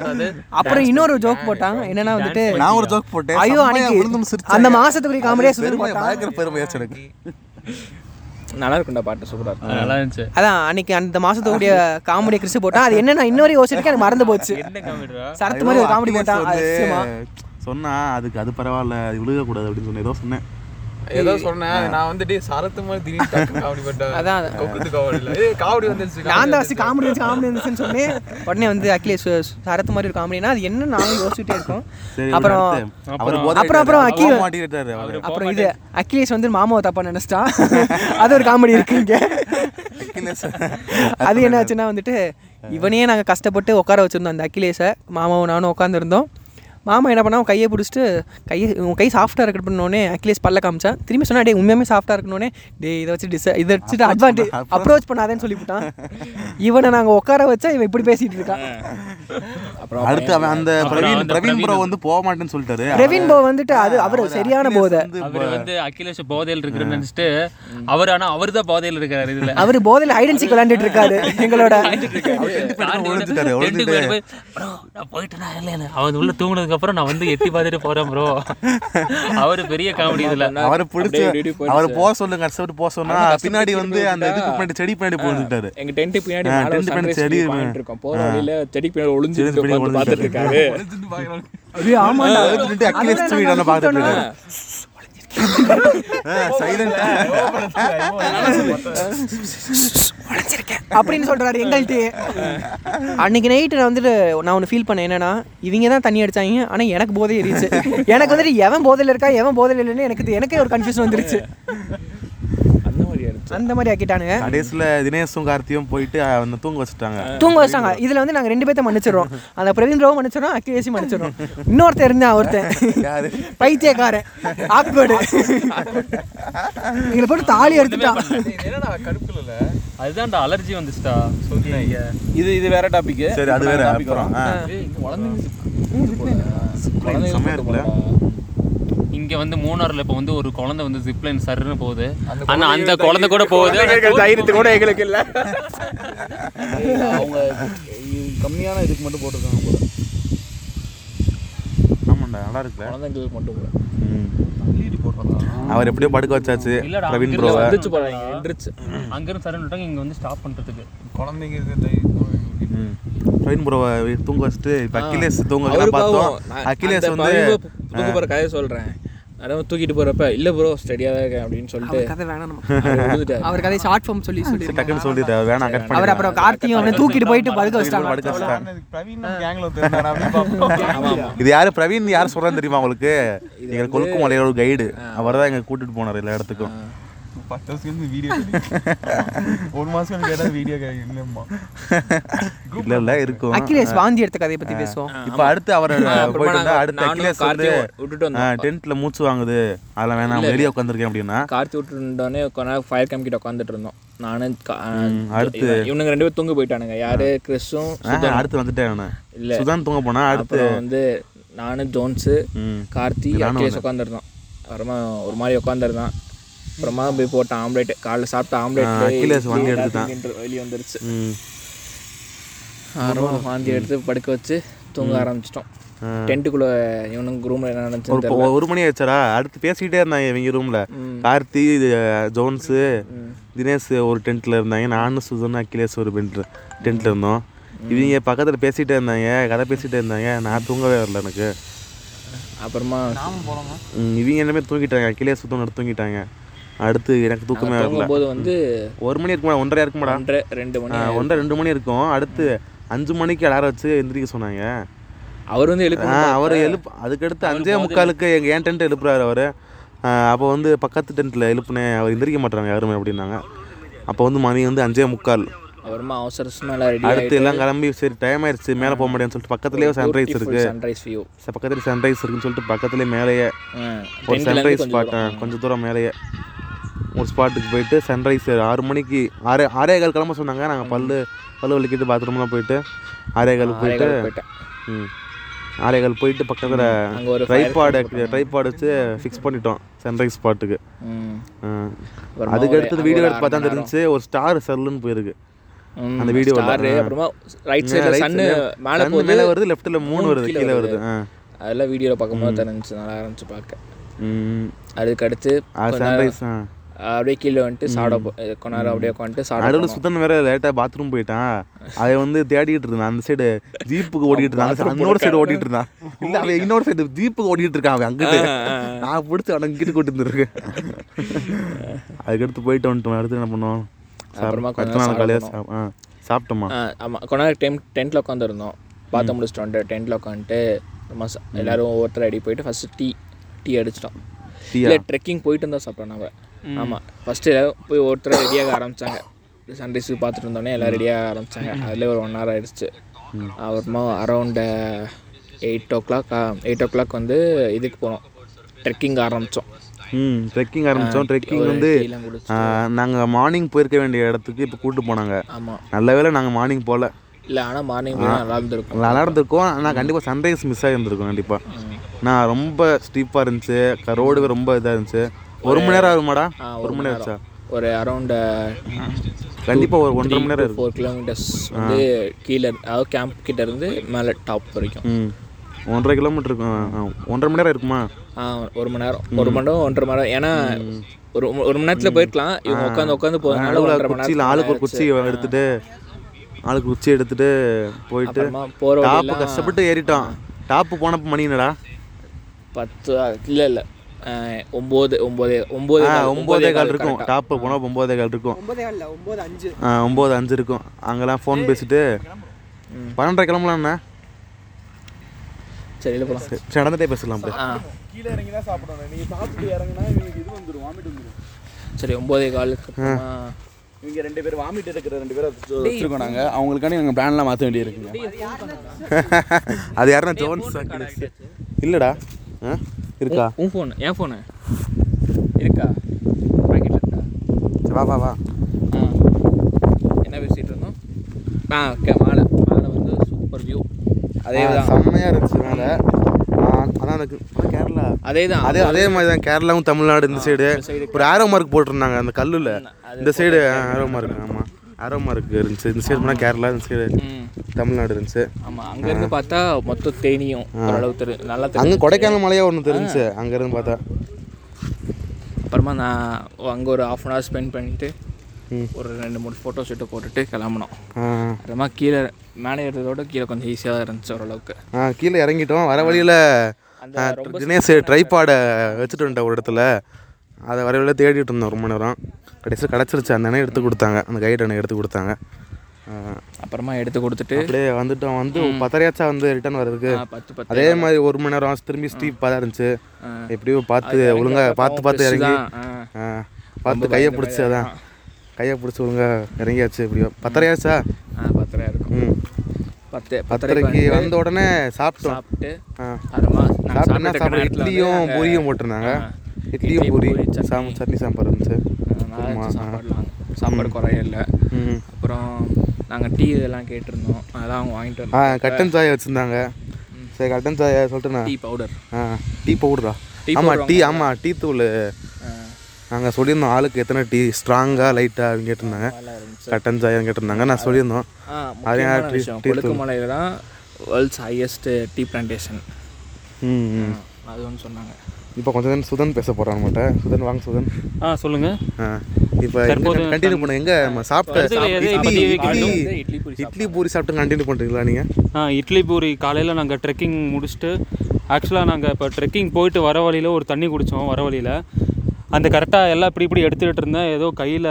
அப்புறம் இன்னொரு ஜோக் போட்டான். என்னன்னா வந்துட்டு
நான் ஒரு ஜோக் போட்டேன்.
ஐயோ அன்னைக்கு
சிரிச்சேன்.
அந்த மாசத்துக்குரிய காமெடியா
பெருமை
போட்டான்.
பயங்கர பெருமையாச்சு எனக்கு.
நல்லா இருக்கும்டா பாட்டு சூப்பரா இருக்கும்
நல்லா இருந்துச்சு.
அதான் அன்னைக்கு அந்த மாசத்துக்குரிய காமெடி கிறிஸ்து போட்டான் அது என்ன நான் இன்னொரு யோசிச்சிருக்கேன் எனக்கு மறந்து போச்சு. சரத்து மாதிரி ஒரு காமெடி போட்டான் அதிசயமா.
சொன்னா அதுக்கு அது பரவாயில்ல அது விழுக கூடாது அப்படின்னு சொன்னேன் ஏதோ சொன்னேன்.
ஏதோ சொன்னேன். நான் வந்துட்டு சரத்து மாதிரி திடீர்னு காமெடி பண்ணிட்டேன்
அதான்.
கொக்குத்து காமெடி இல்லை ஏய் காமெடி வந்துருச்சு
நான் தான் ஃபஸ்ட்டு காமெடி வந்துச்சு காமெடி வந்துச்சுன்னு சொன்னேன். உடனே வந்து அகிலேஷ் சரத்து மாதிரி ஒரு காமெடினா அது என்ன நானும் யோசிச்சுட்டே இருக்கோம்.
சரி
அப்புறம் அப்புறம் அப்புறம்
அவரு
அப்புறம் இது அகிலேஷ் வந்து மாமாவை தப்பா நினைச்சிட்டான் அது ஒரு காமெடி இருக்கு இங்க. அது என்ன ஆச்சுன்னா வந்துட்டு இவனையே நாங்கள் கஷ்டப்பட்டு உட்கார வச்சிருந்தோம் அந்த அகிலேஷை. மாமாவும் நானும் உட்காந்துருந்தோம் மாமா என்ன பண்ணா அவன் கையை பிடிச்சிட்டு கையை உன் கை சாஃப்டாக இருக்கட்டு பண்ணோடனே அகிலேஷ் பல்ல காமிச்சான். திரும்பி சொன்னா டே உண்மையுமே சாஃப்டாக இருக்கணுன்னே டே இதை வச்சு டிஸ் இதை வச்சுட்டு அட்வான்டேஜ் அப்ரோச் பண்ணாதேன்னு சொல்லிவிட்டான். இவனை நாங்கள் உட்கார வச்சா இவன் இப்படி பேசிட்டு இருக்கான்.
அப்புறம்
அடுத்து அவன் அந்த பிரவீன் பிரவீன் ப்ரோ வந்து போக மாட்டேன்னு சொல்லிட்டாரு.
பிரவீன் போ வந்துட்டு அது அவர் சரியான போதை.
அவர் வந்து அகிலேஷ் போதையில் இருக்கிறன்னு நினைச்சிட்டு அவர் ஆனா அவர் தான் போதையில் இருக்கிறாரு இதுல.
அவர் போதையில் ஐடென்சிக் விளையாண்டுட்டு இருக்காரு எங்களோட.
தாண்டி
ஒளிஞ்சுட்டாரு,
வந்து
ஒளிஞ்சுட்டு.
டென்ட்டுக்கு போய், "Bro, நான் போயிட்டேனா இல்லை இல்லை அவன் உள்ள தூங்குனதுக்கு அப்புறம் நான் வந்து எட்டி பார்த்துட்டு போறேன் ப்ரோ அவர் பெரிய காமெடி இதுல
அவரை பிடிச்சி. அவர் போக சொல்லுங்க கஷ்டப்பட்டு போக சொன்னா பின்னாடி வந்து. அந்த இதுக்கு பின்னாடி செடி பின்னாடி போந்துட்டாரு
எங்க டென்ட் பின்னாடி
tent பின்னாடி செடி
இருக்கும் போற. வழியில செடி பின்னாடி ஒளிஞ்சு பார்த்துட்டு இருக்காரு
ஐயோ, ஆமாண்டா.
அக்கிலேஷ் ஸ்வீட் பாத்துட்டு இருக்காரு
அப்படின்னு சொல்றாரு எங்கள்கிட்ட அன்னைக்கு நைட்டு நான் வந்துட்டு நான் ஒன்று ஃபீல் பண்ணேன் என்னன்னா இவங்க தான் தண்ணி அடிச்சாங்க ஆனால் எனக்கு போதை எரிச்சு எனக்கு வந்துட்டு எவன் போதையில் இருக்கா எவன் போதையில் இல்லைன்னு எனக்கு இது- எனக்கே ஒரு கன்ஃபியூஷன் வந்துருச்சு
அந்த மாதிரி ஆயிடுச்சு
அந்த மாதிரி ஆக்கிட்டானுங்க.
கடைசியில தினேஷும் கார்த்தியும் போயிட்டு அவனை தூங்க வச்சுட்டாங்க.
தூங்க வச்சிட்டாங்க இதில் வந்து நாங்கள் ரெண்டு பேர்த்த மன்னிச்சிடுறோம். அந்த பிரவீன் ராவும் மன்னிச்சிடறோம் அக்கிலேஷும் மன்னிச்சிடுறோம் இன்னொருத்தன் இருந்தான் ஒருத்தன்.
யாரு?
பைத்தியக்காரன். ஆக்வர்டு எங்களை போட்டு தாலி எடுத்துட்டான்.
கடுப்புல இல்ல?
அதுதான்டா அலர்ஜி வந்துச்சுடா. சொல்லிங்க.
இது இது வேற டாபிக்
சரி அது வேற அப்புறம். ஆ. செம்மையா இருக்குல்ல?
இங்க வந்து மூணாறுல இப்ப வந்து ஒரு குழந்தை வந்து ஜிப்லைன் சருன்னு போகுது. ஆனா அந்த குழந்தை கூட போகுது.
தைரியத்து கூட எங்களுக்கு இல்ல. அவங்க கம்மியான இதுக்கு மட்டும் போட்டிருக்காங்க போல.
ஆமாண்டா நல்லா இருக்குல்ல.
குழந்தைங்களுக்கு மட்டும்
ம். அவர் எப்படியோ படுக்க வச்சாச்சு பிரவீன்
அங்க
ப்ரோவை.
வந்துச்சு போறாங்க எந்திரிச்சு
அங்க இருந்து சருன்னு விட்டாங்க இங்க வந்து ஸ்டாப் பண்றதுக்கு.
குழந்தைங்க இருக்க.
பிரவீன் ப்ரோவை தூங்க வச்சுட்டு இப்போ அகிலேஷ் தூங்க
அவரு
வைக்கலாம் பார்த்தோம். அகிலேஷ் வந்து
தூக்க போற கதையை சொல்றேன். அதான் தூக்கிட்டு போறப்ப இல்ல ப்ரோ ஸ்டடியா தான் இருக்கேன் அப்படின்னு சொல்லிட்டு
அவர் கதை வேணாம்.
அவர்.
அவர் ஷார்ட் ஃபார்ம் சொல்லி சொல்லி
டக்குன்னு சொல்லிட்டு வேணாம் கட்
அவர்
பண்ணி
அப்புறம் கார்த்தியும் அவனை தூக்கிட்டு போயிட்டு படுக்க வச்சிட்டாங்க.
படுக்க வச்சுட்டாங்க. இது யாரு? பிரவீன் யார் சொல்றான்னு தெரியுமா உங்களுக்கு? எங்க கொழுக்கு மலையோட கைடு அவர் தான் எங்க கூட்டிட்டு போனார் எல்லா இடத்துக்கும்.
பத்து வருஷம் வீடியோ ஒரு மாசம் கேட்டா வீடியோ இல்லம்மா.
இல்ல இல்ல இருக்கும்.
அகிலேஷ் வாந்தி எடுத்த கதையை பத்தி பேசுவோம்.
இப்ப அடுத்து அவர் போயிட்டு வந்தா அடுத்து
நானும்
அகிலேஷ் வந்து
விட்டுட்டு.
டென்ட்ல மூச்சு வாங்குது. அதெல்லாம் வேணாம் வெளியே உட்காந்துருக்கேன் அப்படின்னா.
கார்த்தி விட்டுருந்தோடனே கொஞ்ச நேரம் ஃபயர் கேம்ப் கிட்ட உட்காந்துட்டு இருந்தோம். நானும்
அடுத்து?
இவன்- இவனுங்க ரெண்டு பேரும் தூங்க போயிட்டானுங்க. யாரு? கிறிஸும்
அடுத்து வந்துட்டேன்
இல்ல.
சுதான் தூங்க போனா அடுத்து
வந்து நானும் ஜோன்ஸு. கார்த்தி அகிலேஷ் உட்காந்துருந்தோம் அப்புறமா ஒரு மாதிரி உட்காந்துருந்தான் அப்புறமா போய் போட்ட ஆம்லேட் காலைல சாப்பிட்ட ஆம்லேட்
அகிலேஷ் வாந்தி எடுத்துட்டான்.
வெளியே வந்துருச்சு. அப்புறமா வாந்தி எடுத்து படுக்க வச்சு தூங்க ஆரம்பிச்சிட்டோம். டென்ட்டுக்குள்ள இவனுங்க ரூம்ல என்ன
ஒரு
நடந்துச்சு
ஒரு மணி ஆயிடுச்சாரா அடுத்து பேசிக்கிட்டே இருந்தாங்க இவங்க ரூம்ல கார்த்தி ஜோன்ஸு தினேஷ் ஒரு டென்ட்ல இருந்தாங்க. நானும் சுதன் அகிலேஷ் ஒரு பென்ட் டென்ட்ல இருந்தோம். இவங்க பக்கத்துல பேசிட்டே இருந்தாங்க. கதை பேசிட்டே இருந்தாங்க. நான் தூங்கவே வரல எனக்கு.
அப்புறமா
இவங்க எல்லாமே தூங்கிட்டாங்க. அகிலேஷ் சுத்தம் தூங்கிட்டாங்க. அடுத்து எனக்கு தூக்கமே வரல.
தூங்கும்போது வந்து
ஒரு மணி இருக்குமா ஒன்றரை இருக்குமாடா?
ஒன்றரை ரெண்டு மணி
ஒன்றரை ரெண்டு மணி இருக்கும். அடுத்து அஞ்சு மணிக்கு அலாரம் வச்சு எந்திரிக்க சொன்னாங்க.
அவர் வந்து எழுப்பி
அவர் எழுப்பு அதுக்கடுத்து அஞ்சே முக்காலுக்கு எங்கள் ஏன் டென்ட் எழுப்புறாரு அவர். அப்போ வந்து பக்கத்து டென்ட்டில் எழுப்புனேன் அவர் எந்திரிக்க மாட்டாங்க யாருமே அப்படின்னாங்க. அப்போ வந்து மணி வந்து அஞ்சே முக்கால்.
அப்புறமா அவசர ரெடி
அடுத்து எல்லாம் கிளம்பி சரி டைம் ஆயிடுச்சு மேலே போக முடியாதுன்னு சொல்லிட்டு பக்கத்துலேயே சன்ரைஸ் இருக்கு.
சன்ரைஸ் வியூ
பக்கத்துலேயே சன்ரைஸ் இருக்குன்னு சொல்லிட்டு பக்கத்துலேயே மேலேயே ஒரு சன்ரைஸ் ஸ்பாட் கொஞ்சம் தூரம் மேலேயே. ஒரு ஸ்பாட்டுக்கு போயிட்டு சன்ரைஸ் ஆறு மணிக்கு ஆறே ஆறே கால் கிளம்ப சொன்னாங்க. நாங்கள் பல்லு பல்லு வலிக்கிட்டு பாத்ரூம்லாம் போயிட்டு ஆறே கால் போயிட்டு ம் ஆறே கால் போயிட்டு பக்கத்தில் ட்ரைபாடு ட்ரைபாடு வச்சு ஃபிக்ஸ் பண்ணிட்டோம் சன்ரைஸ் ஸ்பாட்டுக்கு. அதுக்கு அடுத்தது வீடியோ எடுத்து பார்த்தா தெரிஞ்சுச்சு ஒரு ஸ்டார் சல்லுன்னு போயிருக்கு. அந்த.
அப்புறமா ரைட் சைடுல சன்னு மேல போகுது
மேலே வருது லெஃப்ட்டில் மூணு வருது
கீழே வருது. அதெல்லாம் வீடியோல பார்க்கும்போது தெரிஞ்சுச்சு நல்லா இருந்துச்சு பார்க்க.
ம்.
அதுக்கு அடுத்து
சன்ரைஸ்
அப்படியே கீழே வந்துட்டு போ கொஞ்ச நேரம் அப்படியே உட்காந்துட்டு சாப்பிட
நடுவில். சுத்தன் வேற லேட்டாக பாத்ரூம் போயிட்டான். அதை வந்து தேடிட்டு இருந்தான். அந்த சைடு ஜீப்புக்கு ஓடிட்டு இருந்தான். இன்னொரு சைடு ஓடிட்டு இருந்தான். இல்லை அவன் இன்னொரு சைடு ஜீப்புக்கு ஓடிட்டு இருக்கான் அவன் அங்கிட்டு. நான் பிடிச்சி அவன் இங்கிட்டு கூட்டு வந்துருக்கேன் அதுக்கடுத்து போயிட்டு வந்துட்டோம். அடுத்து என்ன பண்ணோம்?
அப்புறமா கொஞ்ச
நாள் காலையாக சாப்பிட்டோமா?
ஆமாம் கொஞ்ச நேரம் டைம் டென்ட்டில் உட்காந்துருந்தோம் பார்த்து முடிச்சுட்டு வந்துட்டு டென்ட்டில் உட்காந்துட்டு எல்லாரும் ஒவ்வொருத்தர் அடி போயிட்டு ஃபஸ்ட்டு டீ டீ அடிச்சிட்டோம்? இல்லை ட்ரெக்கிங் போயிட்டு இருந்தால் சாப்பிட்டோம் நம்ம ஆமாம் ஃபஸ்ட்டு போய் ஒருத்தர் ரெடியாக ஆரம்பித்தாங்க சன்ரைஸ் பார்த்துட்டு இருந்தோடனே எல்லாம் ரெடியாக ஆரம்பித்தாங்க அதில் ஒரு ஒன் ஹவர் ஆயிடுச்சு. அப்புறமா around eight o'clock eight o'clock வந்து இதுக்கு போனோம். ட்ரெக்கிங் ஆரம்பித்தோம்
ம் ட்ரெக்கிங் ஆரம்பித்தோம் ட்ரெக்கிங் வந்து நாங்கள் மார்னிங் போயிருக்க வேண்டிய இடத்துக்கு இப்போ கூப்பிட்டு போனாங்க.
ஆமாம்
நல்ல வேளை நாங்கள் மார்னிங் போகல
இல்லை ஆனால் மார்னிங் நல்லா இருந்திருக்கும்.
நல்லா இருந்திருக்கோம் ஆனால் கண்டிப்பாக சன்ரைஸ் மிஸ் ஆகிருந்திருக்கும் கண்டிப்பாக நான் ரொம்ப ஸ்டீப்பாக இருந்துச்சு. ரோடு ரொம்ப இதாக இருந்துச்சு. ஒரு மணி நேரம் ஆகுமாடா? ஒரு மணி நேரம்
ஒரு அரௌண்டு
கண்டிப்பாக ஒரு ஒன்றரை மணி நேரம்
ஃபோர் கிலோமீட்டர்ஸ் வந்து கீழே அதாவது கேம்ப் கிட்ட இருந்து மேலே டாப் வரைக்கும்.
ஒன்றரை கிலோமீட்டர் இருக்கும் ஒன்றரை மணி நேரம் இருக்குமா?
ஆ ஒரு மணி நேரம் ஒரு மணி நேரம் ஒன்றரை மணி நேரம் ஏன்னா ஒரு ஒரு மணி நேரத்தில் போயிருக்கலாம். இவங்க உட்காந்து உட்காந்து போகிறதுனால
ஆளுக்கு ஒரு குச்சி எடுத்துட்டு ஆளுக்கு குச்சி எடுத்துட்டு போயிட்டு
போகிற
டாப்பு கஷ்டப்பட்டு ஏறிட்டோம். டாப்பு போனப்போ மணி என்னடா?
பத்து இல்லை இல்லை. ஒம்பது ஒம்பது ஒம்பது
ஒம்போதே கால் இருக்கும். டாப்பு போனால் ஒம்போதே கால் இருக்கும்.
ஒம்பது அஞ்சு.
ஆ ஒம்பது அஞ்சு இருக்கும். அங்கெல்லாம் ஃபோன் பேசிட்டு பன்னெண்டரை கிளம்பலாம்ண்ணா
சரி இல்லை போகலாம்
சரி நடந்துட்டே பேசலாம் அப்படியே
ஆ.
கீழே இறங்கி தான் சாப்பிடணும். நீங்கள் சாப்பிட்டு இறங்கினா இவங்களுக்கு இது வந்துடும் வாமிட் வந்துடும்
சரி ஒம்போதே காலுக்கு அப்புறமா
இவங்க ரெண்டு பேர் வாமிட் ரெண்டு பேரும் வச்சுருக்கோம் நாங்கள் அவங்களுக்காண்டி நாங்கள் பிளான்லாம் மாற்ற வேண்டியிருக்குங்க
அது யாருன்னா ஜோன்ஸ். இல்லைடா. இருக்கா?
உன் ஃபோனு என் ஃபோனு இருக்கா? பாக்கெட்டில் இருக்கா?
வா வா வா.
ஆ. என்ன பேசிகிட்டு இருந்தோம்? ஆ ஓகே மேலே. மேலே வந்து சூப்பர் வியூ அதே தான்.
செம்மையா இருந்துச்சு மேலே. அதான் எனக்கு கேரளா.
அதே தான்.
அதே அதே மாதிரி தான் கேரளாவும் தமிழ்நாடு இந்த சைடு ஒரு ஆரோ மார்க் போட்டிருந்தாங்க அந்த கல்லுல. இந்த சைடு ஆரோ மார்க் ஆமாம் ஆரோ மார்க் இருந்துச்சு. இந்த சைடு போனால் கேரளா இந்த சைடு தமிழ்நாடு இருந்துச்சு.
ஆமாம் அங்கேருந்து பார்த்தா மொத்தம் தேனியும் ஓரளவு தெரி நல்லா
அங்கே கொடைக்கானல் மலையாக ஒன்று தெரிஞ்சுச்சு. அங்கேருந்து பார்த்தா.
அப்புறமா நான் அங்கே ஒரு ஆஃப் அன் ஹவர் ஸ்பெண்ட் பண்ணிட்டு. ஒரு ரெண்டு மூணு ஃபோட்டோ ஷூட்டை போட்டுட்டு கிளம்புனோம். அப்புறமா கீழே மேலே ஏறதோட கீழே கொஞ்சம் ஈஸியாக தான் இருந்துச்சு ஓரளவுக்கு.
ஆ கீழே இறங்கிட்டோம். வர வழியில் தினேஷ் ட்ரைபாடை வச்சுட்டு வந்துட்டேன் ஒரு இடத்துல. அதை வர வழியில் தேடிட்டு இருந்தோம் ரொம்ப நேரம். கடைசியில் கிடச்சிருச்சு. அந்த அண்ணன் எடுத்து கொடுத்தாங்க. அந்த கைடு அண்ணன் எடுத்து கொடுத்தாங்க.
அப்புறமா எடுத்து கொடுத்துட்டு
அப்படியே வந்துட்டோம். வந்து பத்தரையாச்சா வந்து ரிட்டர்ன் வர்றதுக்கு? அதே மாதிரி ஒரு மணி நேரம் திரும்பி ஸ்டீப்பாக இருந்துச்சு. எப்படியோ பார்த்து ஒழுங்கா பார்த்து பார்த்து இறங்கி. பார்த்து கையை பிடிச்சி அதான். கையை பிடிச்சி ஒழுங்கா இறங்கியாச்சு. எப்படியோ பத்தரையாச்சா
ஆ பத்தரை இருக்கும்
ம்
பத்து
பத்தரைக்கு வந்த உடனே சாப்பிட்டோம்.
சாப்பிட்டு
ஆ.
அப்புறமா நாங்கள்
சாப்பிட்டு என்ன
சாப்பிட்டு
சாப்பிட இட்லியும் பூரியும் போட்டிருந்தாங்க. இட்லியும் பூரி சாம் சட்னி. சாம்பார் இருந்துச்சு. ஆ.
சாப்பாடு குறைய இல்லை. அப்புறம் நாங்கள் டீ இதெல்லாம் கேட்டிருந்தோம். அதெல்லாம் அவங்க வாங்கிட்டு
ஆ
வந்தாங்க.
கட்டன் சாய் வச்சுருந்தாங்க. சரி கட்டன் சாய் சொல்லிட்டுண்ணா
டீ பவுடர்.
ஆ டீ பவுடரா? ஆமாம் டீ ஆமாம் டீ தூள். நாங்கள் சொல்லியிருந்தோம் ஆளுக்கு எத்தனை டீ ஸ்ட்ராங்காக லைட்டாக அப்படின்னு கேட்டிருந்தாங்க. கட்டன் சாயம் கேட்டிருந்தாங்க. நான் சொல்லியிருந்தோம். அது.
கொழுக்குமலையில் தான் வேர்ல்ட்ஸ் ஹையஸ்ட் டீ பிளான்டேஷன்
ம் ம்.
அது ஒன்று சொன்னாங்க.
இப்போ கொஞ்சம் நேரம் சுதன் பேச போகிறான் நம்மகிட்ட சுதன் வாங்க சுதன்.
ஆ சொல்லுங்கள்
இப்போ கண்டினியூ பண்ண. எங்கே சாப்பிட்ட இட்லி
வந்து பூரி
இட்லி பூரி சாப்பிட்டு கண்டினியூ பண்ணுறீங்களா நீங்கள்
ஆ இட்லி பூரி காலையில் நாங்கள் ட்ரெக்கிங் முடிச்சுட்டு ஆக்சுவலாக நாங்கள் இப்போ ட்ரெக்கிங் போயிட்டு வர வழியில் ஒரு தண்ணி குடித்தோம் வர வழியில். அந்த கரெக்டாக எல்லாம் இப்படி இப்படி எடுத்துக்கிட்டு இருந்தேன் ஏதோ கையில்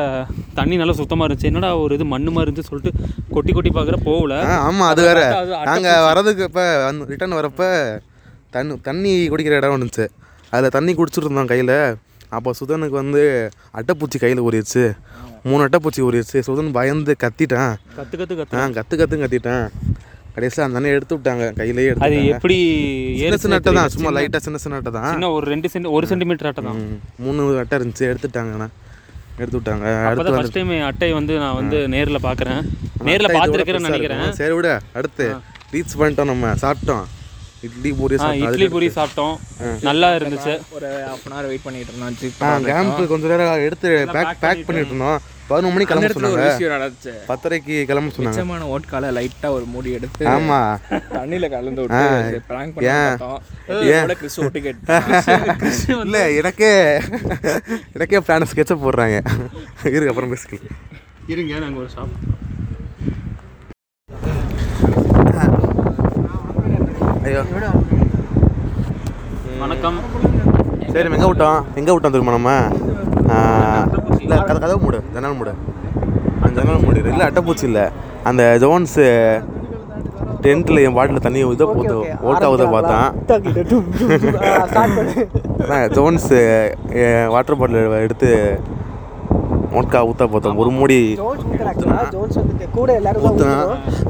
தண்ணி நல்லா சுத்தமாக இருந்துச்சு. என்னடா ஒரு இது மண்ணு மாதிரி இருந்துச்சு சொல்லிட்டு கொட்டி கொட்டி பார்க்குற போகல.
ஆமாம் அது வேற. நாங்கள் வரதுக்கு இப்போ ரிட்டர்ன் வரப்போ தண்ணி தண்ணி குடிக்கிற இடம் இருந்துச்சு. அதில் தண்ணி குடிச்சிட்டு இருந்தோம் கையில். அப்போ சுதனுக்கு வந்து அட்டைப்பூச்சி கையில் ஊறிடுச்சு. மூணு அட்டைப்பூச்சி ஊறிடுச்சு. சுதன் பயந்து கத்திட்டான்.
கற்று கற்று
ஆ கற்று கற்று கத்திட்டான். கடைசியில் அந்த அண்ணன் எடுத்து விட்டாங்க கையிலேயே
அது
எடுத்து
எப்படி
சின்ன அட்டை தான். சும்மா லைட்டாக சின்ன சின்ன அட்டை தான்.
சின்ன ஒரு ரெண்டு சென்டி ஒரு சென்டிமீட்டர் அட்டை தான்.
மூணு அட்டை இருந்துச்சு எடுத்துட்டாங்கண்ணா எடுத்து விட்டாங்க அடுத்து
ஃபஸ்ட் டைம் அட்டை வந்து நான் வந்து நேரில் பார்க்குறேன் நேரில் பார்த்துருக்கிறேன்னு நினைக்கிறேன்.
சரி விடு அடுத்து ரீச் பண்ணிட்டோம் நம்ம சாப்பிட்டோம். இட்லி பூரி
இட்லி பூரி சாப்பிட்டோம். நல்லா இருந்துச்சு.
ஒரு ஹாஃப் அன் ஹவர் வெயிட் பண்ணிட்டு இருந்தோம்.
கேம்ப் கொஞ்ச நேரம் எடுத்து பேக் பேக் பண்ணிட்டு. இருந்தோம். பதினொரு மணிக்கு கிளம்ப சொன்னாங்க.
நடந்துச்சு.
பத்தரைக்கு கிளம்ப சொன்னாங்க.
மிச்சமான ஓட்கால லைட்டா ஒரு மூடி எடுத்து
ஆமா.
தண்ணியில கலந்து விட்டு பிராங்க் பண்ணி
இல்ல எனக்கே எனக்கே பிளான் ஸ்கெட்சப் போடுறாங்க. இருக்கு அப்புறம் பேசிக்கலாம்
இருங்க நாங்கள் ஒரு ஷாப்
ஐயோ
வணக்கம்.
சரி எங்கே விட்டோம்? எங்கே விட்டோம் தெரியுமா நம்ம? இல்லை கதை கதவு மூடு. ஜன்னல் மூடு. அந்த ஜன்னல் மூடு. இல்லை அட்டைப்பூச்சி இல்லை. அந்த ஜோன்ஸு டென்ட்டில் என் பாட்டில் தண்ணி இதை போட்டு ஓட்டா ஊத பார்த்தேன் ஜோன்ஸு வாட்டர் பாட்டில் எடுத்து மோட்கா ஊற்ற பார்த்தோம் ஒரு மூடி
ஜோன்ஸ் வந்துட்டு கூட எல்லாரும்
ஊற்றினா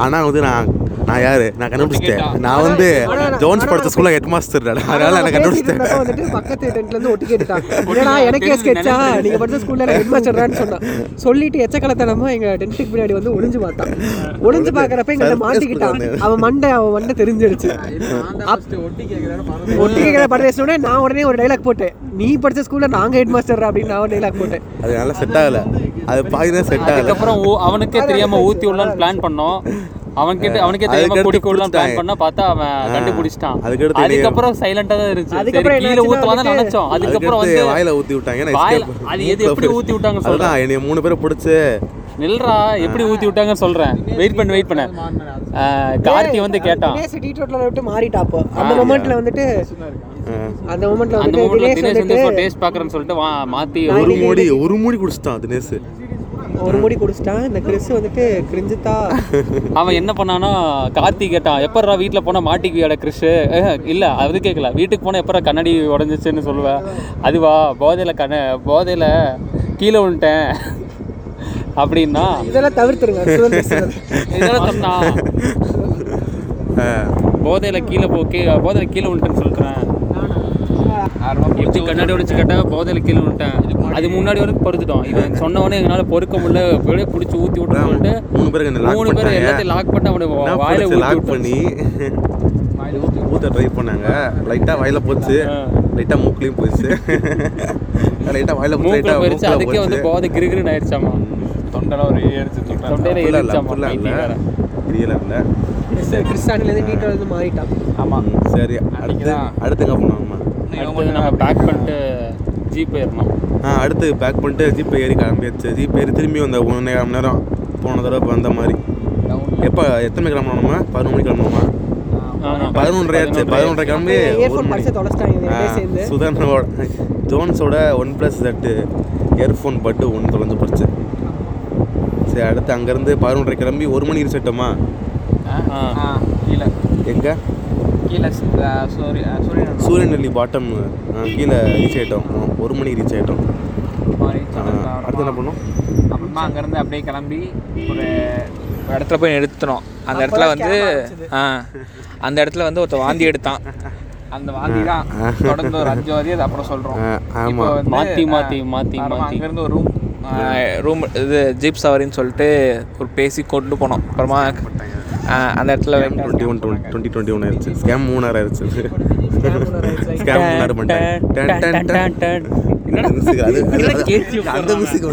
ஆனால் வந்து நான் நான் யார்? நான் கண்டுபிடிச்சிட்டேன். நான் வந்து ஜோன்ஸ் படித்த ஸ்கூலில் ஹெட் மாஸ்டர் அதனால நான் கண்டுபிடிச்சிட்டேன்.
வந்துட்டு பக்கத்து டென்ட்ல இருந்து ஒட்டி கேட்டுட்டான் ஏன்னா எனக்கே ஸ்கெட்சா நீங்க படிச்ச ஸ்கூல்ல ஹெட் மாஸ்டர்னு சொன்னான் சொல்லிட்டு எச்சக்கலத்தனமா எங்க டென்ட்டுக்கு பின்னாடி வந்து ஒளிஞ்சு பார்த்தான். ஒளிஞ்சு பார்க்கறப்ப எங்க மாட்டிக்கிட்டான் அவன் மண்டை அவன் மண்டை தெரிஞ்சிருச்சு. ஒட்டி கேட்கிற படம் பேசினோடனே நான் உடனே ஒரு டைலாக் போட்டேன். நீ படிச்ச ஸ்கூல்ல நாங்க ஹெட் மாஸ்டர் அப்படின்னு நான் ஒரு டைலாக் போட்டேன்.
அது நல்லா செட் ஆகலை. அது பாதி தான் செட் ஆகலை.
அதுக்கப்புறம் அவனுக்கே தெரியாம ஊத்தி விடலான்னு பிளான் பண்ணோம். அவன்கிட்ட அவனுக்கே தெரியாம பிளான்
குடிச்சிட்டாங்க.
பண்ணா பார்த்தா அவன் கண்டுபிடிச்சிட்டான்.
அதுக்கடுத்து
அதுக்கப்புறம் சைலண்டா தான் இருந்துச்சு. சரி கீழே நினைச்சோம். அதுக்கப்புறம் வந்து
வாயில ஊற்றி விட்டாங்க.
அது எது எப்படி ஊத்தி விட்டாங்க சொல்றேன்.
என்னைய மூணு பேரை பிடிச்சி.
நில்றா எப்படி ஊத்தி விட்டாங்கன்னு சொல்றேன். வெயிட் பண்ணு வெயிட் பண்ண. கார்த்தி வந்து கேட்டான்.
தினேஷ் டீ ரோட்ல விட்டு மாறிட்டாப்போ அந்த மொமெண்ட்ல வந்துட்டு அந்த மொமெண்ட்ல
அந்த
வந்துட்டு
மூட்ல
தினேஷ்
தினேஷ் வந்து
வந்துட்டு
டேஸ்ட் பாக்குறேன்னு சொல்லிட்டு வா மாத்தி
ஒரு
ஒரு
மூடி ஒரு மூடி குடிச்சிட்டான் தினேஷ்.
ஒரு முடி குடிச்சிட்டான் இந்த கிறிஸ் வந்துட்டு கிரிஞ்சுத்தா.
அவன் என்ன பண்ணானா கார்த்தி கேட்டான் எப்பட்றா வீட்டில் போனால் மாட்டிக்குவியாட கிறிஷ் இல்லை அது கேட்கல வீட்டுக்கு போனால் எப்பட்றா கண்ணாடி உடஞ்சிச்சுன்னு சொல்லுவேன் அதுவா போதையில் கண்ண போதையில் கீழே விழுந்துட்டேன் அப்படின்னா.
இதெல்லாம் தவிர்த்துருங்க.
இதெல்லாம் சொன்னான் போதையில் கீழே போ கீ போதையில் கீழே விழுட்டேன்னு சொல்கிறேன் எப்படி கண்ணாடி உடைச்சு கேட்டால் போதையில் கீழே விழுட்டேன் அது முன்னாடி வரைக்கும் பொறுத்துட்டோம். இவன் சொன்னவொடனே எங்களால் பொறுக்க முடியல. அப்படியே பிடிச்சி ஊற்றி விட்டு சொல்லிட்டு
மூணு lock
மூணு பேர். எல்லாத்தையும் லாக் பண்ணி அவனை வாயில
லாக் பண்ணி ஊற்ற ட்ரை பண்ணாங்க. லைட்டாக வாயில போச்சு. லைட்டாக மூக்குலையும் போச்சு. லைட்டாக வாயில
மூக்கில்
மூக்கில்
அதுக்கே வந்து போதை கிருகிருன்னு ஆயிடுச்சாமா?
தொண்டெல்லாம் ஒரு ஏறிச்சு தொண்டை
தொண்டையில ஏறிச்சாமா
அப்படிலாம் இல்லை.
கிறிஸ்டானிலேருந்து டீ ரோட்ல மாறிட்டான்.
ஆமாம்
சரி. அடுத்து அடுத்து எங்கே
அடுத்தது நம்ம? பேக் பண்ணிட்டு ஜீப் ஏறணும்
ஆ அடுத்து பேக் பண்ணிட்டு ஜீப் ஏறி கிளம்பியாச்சு ஜீப் ஏறி திரும்பி வந்த ஒன்றரை மணி நேரம் போன தடவை இப்போ வந்த மாதிரி எப்போ எத்தனை மணிக்கு கிளம்பணுமா பதினொன்று மணிக்கு கிளம்பணுமா
ஆமா.
பதினொன்றரை ஆச்சு பதினொன்றரை கிளம்பி மணி சுதனோட ஜோன்ஸோட ஒன் ப்ளஸ் தட்டு இயர்ஃபோன் பட்டு ஒன்று தொலைஞ்சு போச்சு சரி அடுத்து அங்கேருந்து பதினொன்றரை கிளம்பி ஒரு மணி ரிசெட்டோமா
ஆ.
கீழே
எங்கே
கீழே
சூரியநெல்லி பாட்டம் கீழே ரீச் ஆகிட்டோம் ஒரு மணிக்கு ரீச் ஆகிட்டோம் அடுத்து என்ன பண்ணோம்?
அப்புறமா அங்கேருந்து அப்படியே கிளம்பி ஒரு ஒரு இடத்துல போய் நிறுத்தினோம். அந்த இடத்துல வந்து ஆ அந்த இடத்துல வந்து ஒருத்தர் வாந்தி எடுத்தான். அந்த வாந்தி தான் தொடர்ந்து ஒரு அஞ்சு வாதி அது அப்புறம் சொல்கிறோம்
மாத்தி, மாத்தி, மாத்தி.
அங்கேருந்து ஒரு ரூம் ரூம் இது ஜீப் சவாரின்னு சொல்லிட்டு ஒரு பேசி கொண்டு போனோம். அப்புறமா அந்த இடத்துல
twenty one twenty twenty one ஆயிடுச்சு ஸ்கேம் மூணாயிரம் ஆயிடுச்சு ஸ்கேம் மூணாயிரம் பண்ணிட்டேன் டன், டன், டன், டன். அந்த
மியூசிக்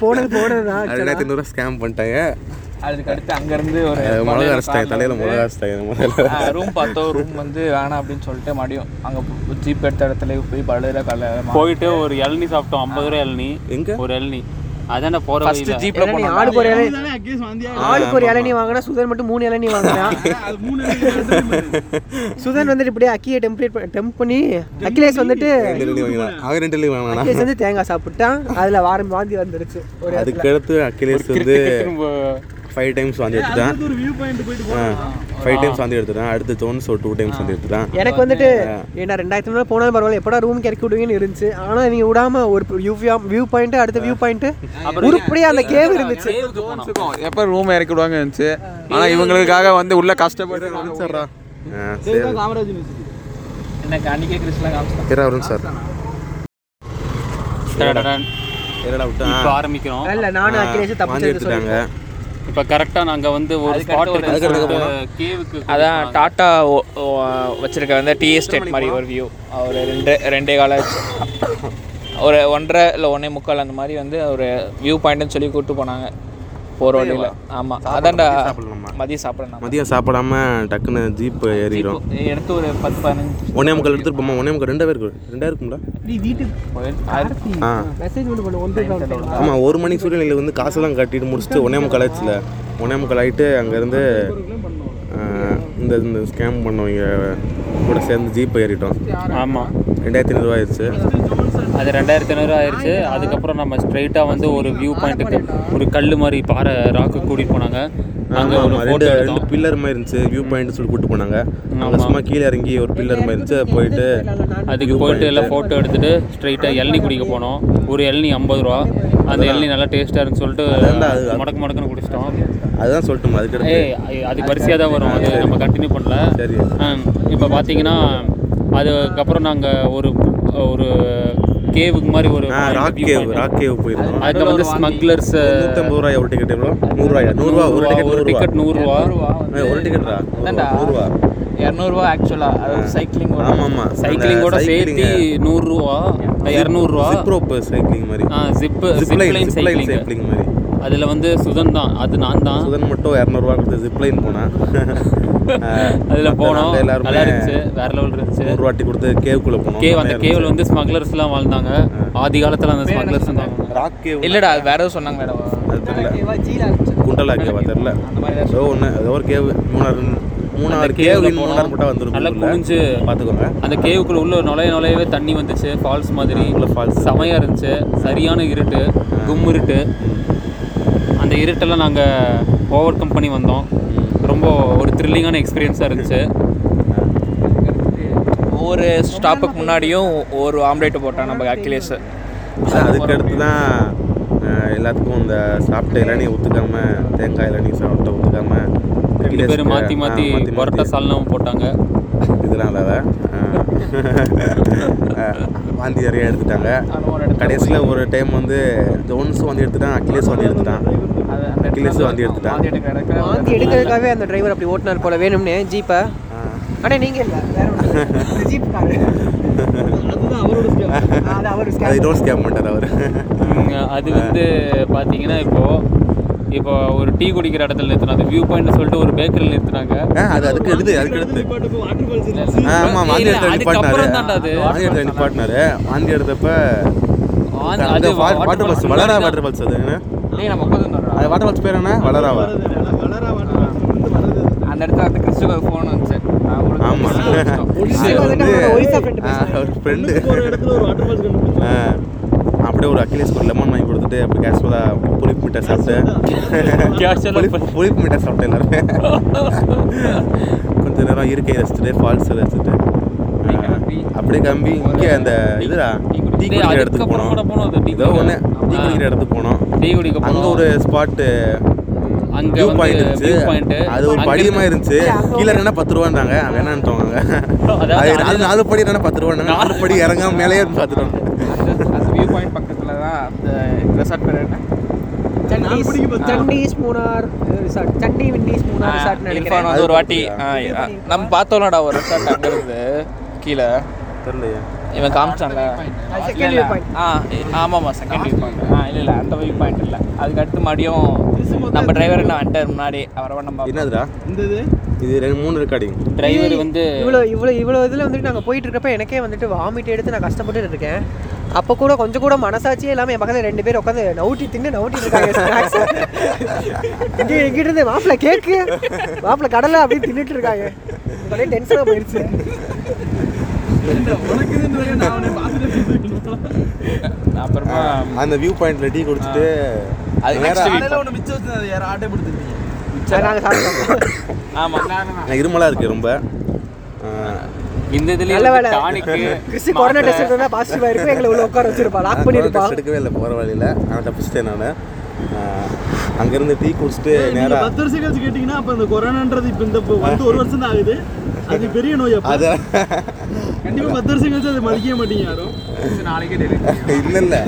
போனது
போனதுதான் ரெண்டாயிரத்தி ஸ்கேம் பண்ணிட்டாங்க
அதுக்கு அடுத்து அங்கேருந்து ஒரு
மிளகா அரைச்சிட்டாங்க தலையில மிளகா அரைச்சிட்டாங்க
ரூம் பார்த்தோம் ரூம் வந்து வேணாம் அப்படின்னு சொல்லிட்டு மறுபடியும் அங்கே ஜீப் எடுத்த இடத்துல போய் படுகிற கல
போயிட்டு ஒரு இளநி சாப்பிட்டோம் ஐம்பது ரூபா இளநி
எங்க?
ஒரு இளநி அதானே போற
ஃபர்ஸ்ட் ஜீப்ல போனோம்.
ஆளுக்கு ஒரு இளநீ ஆளுக்கு ஒரு இளநீ வாங்கினா சுதன் மட்டும் மூணு இளநீ வாங்கினான் சுதன் வந்துட்டு இப்படியே அக்கியை டெம்ப்ளேட் டெம்ப் பண்ணி அகிலேஷ் வந்துட்டு
அவன் ரெண்டு இளநீ வாங்கினானா
அகிலேஷ் வந்து தேங்காய் சாப்பிட்டான் அதுல வாரம் வாந்தி வந்துருச்சு. ஒரு
அதுக்கு அடுத்து அகிலேஷ் வந்து ஃபைவ் டைம்ஸ் வாந்தி எடுத்துட்டேன். ஃபைவ் டைம்ஸ் வாந்தி எடுத்துட்டேன். அடுத்து ஜோன்ஸ் ஒரு டூ டைம்ஸ் வாந்தி எடுத்துட்டேன்.
எனக்கு வந்துட்டு ஏன்னா ரெண்டாயிரத்தி ஐநூறு போனாலும் பரவாயில்ல எப்படா ரூமுக்கு இறக்கி விடுவீங்கன்னு இருந்துச்சு. ஆனால் இவங்க விடாம ஒரு வியூ வியூ பாயிண்ட் அடுத்த வியூ பாயிண்ட் உருப்படியாக அந்த கேவ் இருந்துச்சு.
எப்போ ரூம் இறக்கி விடுவாங்க இருந்துச்சு? ஆனால் இவங்களுக்காக வந்து உள்ள கஷ்டப்பட்டு
எனக்கு கிறிஸ்லாம்
சார். என்னடா விட்டா
இப்போ ஆரம்பிக்கிறோம்.
இல்லை நானும் அக்கிலேஷ் தப்பு
எடுத்துட்டாங்க.
இப்போ கரெக்டாக நாங்கள் வந்து ஒரு ஸ்பாட் கேவுக்கு
அதான் டாட்டா வச்சிருக்க வந்து டீ எஸ்டேட் மாதிரி ஒரு வியூ ஒரு ரெண்டு ரெண்டே கால ஒரு ஒன்றரை இல்லை ஒன்றே முக்கால் அந்த மாதிரி வந்து ஒரு வியூ பாயிண்ட்னு சொல்லி கூப்பிட்டு போனாங்க. போகிற வழியில். ஆமாம் அதான்டா.
சாப்பிடலாமா?
மதியம் சாப்பிடலாம்
மதியம் சாப்பிடாம டக்குன்னு ஜீப் ஏறிடும்.
எடுத்து ஒரு பத்து பதினஞ்சு.
ஒன்னே முக்கால் எடுத்துட்டு போமா ஒன்னே முக்கால் ரெண்டா பேருக்கு. ரெண்டா இருக்கும்ல ஆமாம் ஒரு மணிக்கு சூரியநிலை வந்து காசெல்லாம் கட்டிட்டு முடிச்சுட்டு ஒன்னே முக்கால் ஆச்சுல ஒன்னே முக்கால் ஆகிட்டு அங்கேருந்து இந்த இந்த ஸ்கேம் பண்ணவங்க கூட சேர்ந்து ஜீப் ஏறிட்டோம்.
ஆமாம்
ரெண்டாயிரத்தி ஐநூறுரூவா ஆயிடுச்சு.
அது ரெண்டாயிரத்தி ஐநூறு ஆயிடுச்சு அதுக்கப்புறம் நம்ம ஸ்ட்ரைட்டாக வந்து ஒரு வியூ பாயிண்ட்டுக்கு ஒரு கல் மாதிரி பாறை ராக்கு கூட்டிகிட்டு போனாங்க. அங்கே ஒரு
ரெண்டு பில்லர் மாதிரி இருந்துச்சு. வியூ பாயிண்ட் சொல்லி கூட்டு போனாங்க. அங்கே சும்மா கீழே இறங்கி ஒரு பில்லர் மாதிரி இருந்துச்சு. போயிட்டு
அதுக்கு போயிட்டு எல்லாம் ஃபோட்டோ எடுத்துட்டு ஸ்ட்ரைட்டாக இளநி குடிக்க போனோம். ஒரு இளநி ஐம்பது ரூபா. அந்த இளநி நல்லா டேஸ்ட்டாக இருக்குன்னு சொல்லிட்டு மடக்கு மடக்குன்னு குடிச்சிட்டோம்.
அதுதான் சொல்லட்டுமா அதுக்கு
அது வரிசையாக தான் வரும். அது நம்ம கண்டினியூ பண்ணல.
சரி.
இப்போ பார்த்தீங்கன்னா அதுக்கப்புறம் நாங்கள் ஒரு ஒரு கேவுக்கு மாதிரி ஒரு
ராக் கேவ் ராக் கேவ் போயிருந்தோம்
அதுக்கு வந்து ஸ்மக்லர்ஸ்
நூற்றம்பது ரூபாய் ஒரு டிக்கெட் எவ்வளோ நூறுரூவாயா? நூறுரூவா? ஒரு டிக்கெட்
ஒரு டிக்கெட் நூறுரூவா.
ஒரு டிக்கெட்டா நூறுரூவா.
இரநூறுவா ஆக்சுவலாக அது சைக்கிளிங்
ஆமாம் ஆமாம்
சைக்கிளிங்கோட சேர்த்து நூறுரூவா இரநூறுவா.
ஜிப் ரோப் சைக்கிளிங் மாதிரி.
ஆ zip
zip
zip
line
line
zip line
cycling
cycling மாதிரி.
அதில் வந்து சுதன் தான். அது நான் தான்.
சுதன் மட்டும் இரநூறுவா கொடுத்து ஜிப் லைன் போனேன்
அதில் போனோம்.
எல்லாருமே
நல்லா இருந்துச்சு. வேற லெவல் இருந்துச்சு.
நூறு வாட்டி கொடுத்து கேவுக்குள்ளே போனோம்.
கேவ் அந்த கேவில் வந்து ஸ்மக்லர்ஸ்லாம் வாழ்ந்தாங்க. ஆதி காலத்தில் அந்த ஸ்மக்லர்ஸ் இருந்தாங்க.
ராக் கேவ்
இல்லைடா அது வேற எதுவும் சொன்னாங்க மேடம்.
அது தெரியல. குண்டலா கேவா தெரியல. ஏதோ ஒன்று ஏதோ ஒரு கேவ் மூணாறு மூணாறு கேவ்
கேவ்ல
மூணாறு. மட்டும்
நல்லா
வந்துருக்கும்
குனிஞ்சு
பார்த்துக்கோங்க.
அந்த கேவுக்குள்ள உள்ள நுழைய நுழையவே தண்ணி வந்துச்சு. ஃபால்ஸ் மாதிரி.
உள்ள falls.
செமையா இருந்துச்சு. சரியான இருட்டு. கும் இருட்டு. அந்த இருட்டெல்லாம் நாங்கள் ஓவர் கம் பண்ணி வந்தோம். ரொம்ப ஒரு த்ரில்லிங்கான எக்ஸ்பீரியன்ஸாக இருந்துச்சு.
ஒவ்வொரு ஸ்டாப்புக்கு முன்னாடியும் ஒரு ஆம்லேட் போட்டான் நம்ம அகிலேஷ்
அதான் அதுக்கு அடுத்து தான் எல்லாத்துக்கும் இந்த சாப்பிட்ட இளநீ ஒத்துக்காம தேங்காய் இளநீ சாப்பிட்ட ஒத்துக்காம
ரெண்டு பேரும் மாற்றி மாற்றி பரோட்டா சால்னாவும் போட்டாங்க.
இதெல்லாம் இல்லாத வாந்தி நிறைய எடுத்துட்டாங்க. கடைசியில் ஒரு டைம் வந்து ஜோன்ஸும் வந்து எடுத்துட்டான் அகிலேஷ் வந்து எடுத்துட்டான். அகிலேஷ் வந்து எடுத்துட்டான்
வாந்தி எடுக்கிறதுக்காகவே அந்த டிரைவர் அப்படி ஓட்டினார் போல. வேணும்னே ஜீப்பை. ஆனால் நீங்கள் இல்லை. வேற. ஜீப். அது
வந்து பார்த்தீங்கன்னா இப்போது இப்போ ஒரு டீ குடிக்கிற இடத்துல நிறுத்தினா அந்த வியூ பாயிண்ட் சொல்லிட்டு ஒரு பேக்கரியில் நிறுத்தினாங்க.
அது அதுக்கு எடுத்து அதுக்கு எடுத்து. ஆமாம் வாந்தி எடுத்த. நிப்பாட்டினாரு. வாந்தி எடுத்த நிப்பாட்டினாரு. வாந்தி எடுத்தப்ப
அது-
water falls Valara water falls அது
நம்ம உட்காந்துருந்தோம்
அது வாட்டர் ஃபால்ஸ் பேர் என்ன? வளராவா?
அந்த இடத்துல அந்த கிறிஸ்துவ ஃபோன் வந்துச்சு. நான் உங்களுக்கு
ஆமாம் ஒரு ஃப்ரெண்டு அப்படியே ஒரு அகிலேஷ் ஒரு லெமன் வாங்கி கொடுத்துட்டு அப்படி கேஷுவலாக புளிப்பு மிட்டாய் சாப்பிட்டு.
Casual ஆ
புளிப்பு மிட்டாய் சாப்பிட்டு எல்லாருமே. கொஞ்ச நேரம் இருக்கை ரசிச்சுட்டு ஃபால்ஸ் ரசிச்சுட்டு. அப்படியே கிளம்பி. இங்கே அந்த இதுடா டீ குடிக்கிற இடத்துக்கு
போனோம்.
ஏதோ. ஒன்று டீ. குடிக்கிற இடத்துக்கு போனோம்.
டீ குடிக்க
அங்கே ஒரு ஸ்பாட்டு
அங்க
பாயிண்ட் இருந்துச்சு. அது ஒரு படியமா இருந்துச்சு கீழே என்ன பத்து ரூபான்றாங்க. வேணான்ட்டோங்க
அதாவது
அது
அது-
நாலு நாலு படி என்ன பத்து ரூபாங்க நாலு படி இறங்காம மேலேயே பார்த்துட்டோம்.
அந்த அந்த வியூ பாயிண்ட் பக்கத்தில் தான் அந்த ரெசார்ட் பேர் என்ன? ஒரு வாட்டி நம்ம பார்த்தோம்லடா ஒரு ரெசார்ட் அங்கே இருந்து கீழே.
தெரியலையே.
இவன் காமிச்சான்ல.
second view point.
ஆ ஆமாம்மா செகண்ட் வியூ பாயிண்ட் இல்லை இல்லை அந்த வியூ பாயிண்ட் இல்லை. அதுக்கு அடுத்து மறுபடியும் நம்ம டிரைவர் என்ன வந்துட்டார் முன்னாடி? அவரை நம்ம
என்னதுடா? இது? ரெண்டு மூணு ரெக்கார்டிங்
டிரைவர் வந்து
இவ்வளோ இவ்வளோ இவ்வளோ இதில் வந்துட்டு நாங்கள் போயிட்டு இருக்கப்ப எனக்கே வந்துட்டு வாமிட் எடுத்து நான் கஷ்டப்பட்டு இருக்கேன். அப்போ கூட கொஞ்சம் கூட மனசாட்சியே இல்லாமல் என் பக்கத்தில் ரெண்டு பேர் உட்காந்து நவுட்டி தின்னு நவுட்டி இருக்காங்க ஸ்நாக்ஸ் இங்கே எங்கிட்ட இருந்து மாப்பிள்ள கேக்கு மாப்பிள்ள கடலை அப்படின்னு தின்னுட்டு இருக்காங்க. டென்ஷனாக போயிடுச்சு.
அப்புறமா
அந்த வியூ பாயிண்ட்ல டீ குடிச்சிட்டு
அது
நேரா-.
ஒன்று மிச்சம் வச்சு யாரும் ஆட்டை
சாப்பிட்டோம்
ஆமாம்
எனக்கு இருமலாக இருக்குது ரொம்ப.
இந்த
நல்ல
இதுலேயே
வேலை. கிறிஸ்டி கொரோனா டெஸ்ட் எடுத்தா எங்களை உள்ள உட்கார வச்சிருப்பா. லாக் பண்ணிருப்பா
எடுக்கவே இல்லை போகிற வழியில். ஆனால் தப்பிச்சிட்டேன் நான். அங்கேருந்து டீ குடிச்சிட்டு நேராக
பத்து வருஷம் கழிச்சு கேட்டிங்கன்னா அப்போ இந்த கொரோனான்றது இப்போ இந்த இப்போ வந்து ஒரு வருஷம் தான் ஆகுது. அது பெரிய நோய் அப்போ.
அது
கண்டிப்பாக பத்து வருஷம் கழிச்சு அதை மதிக்கவே மாட்டீங்க யாரும்.
இல்லை இல்லை.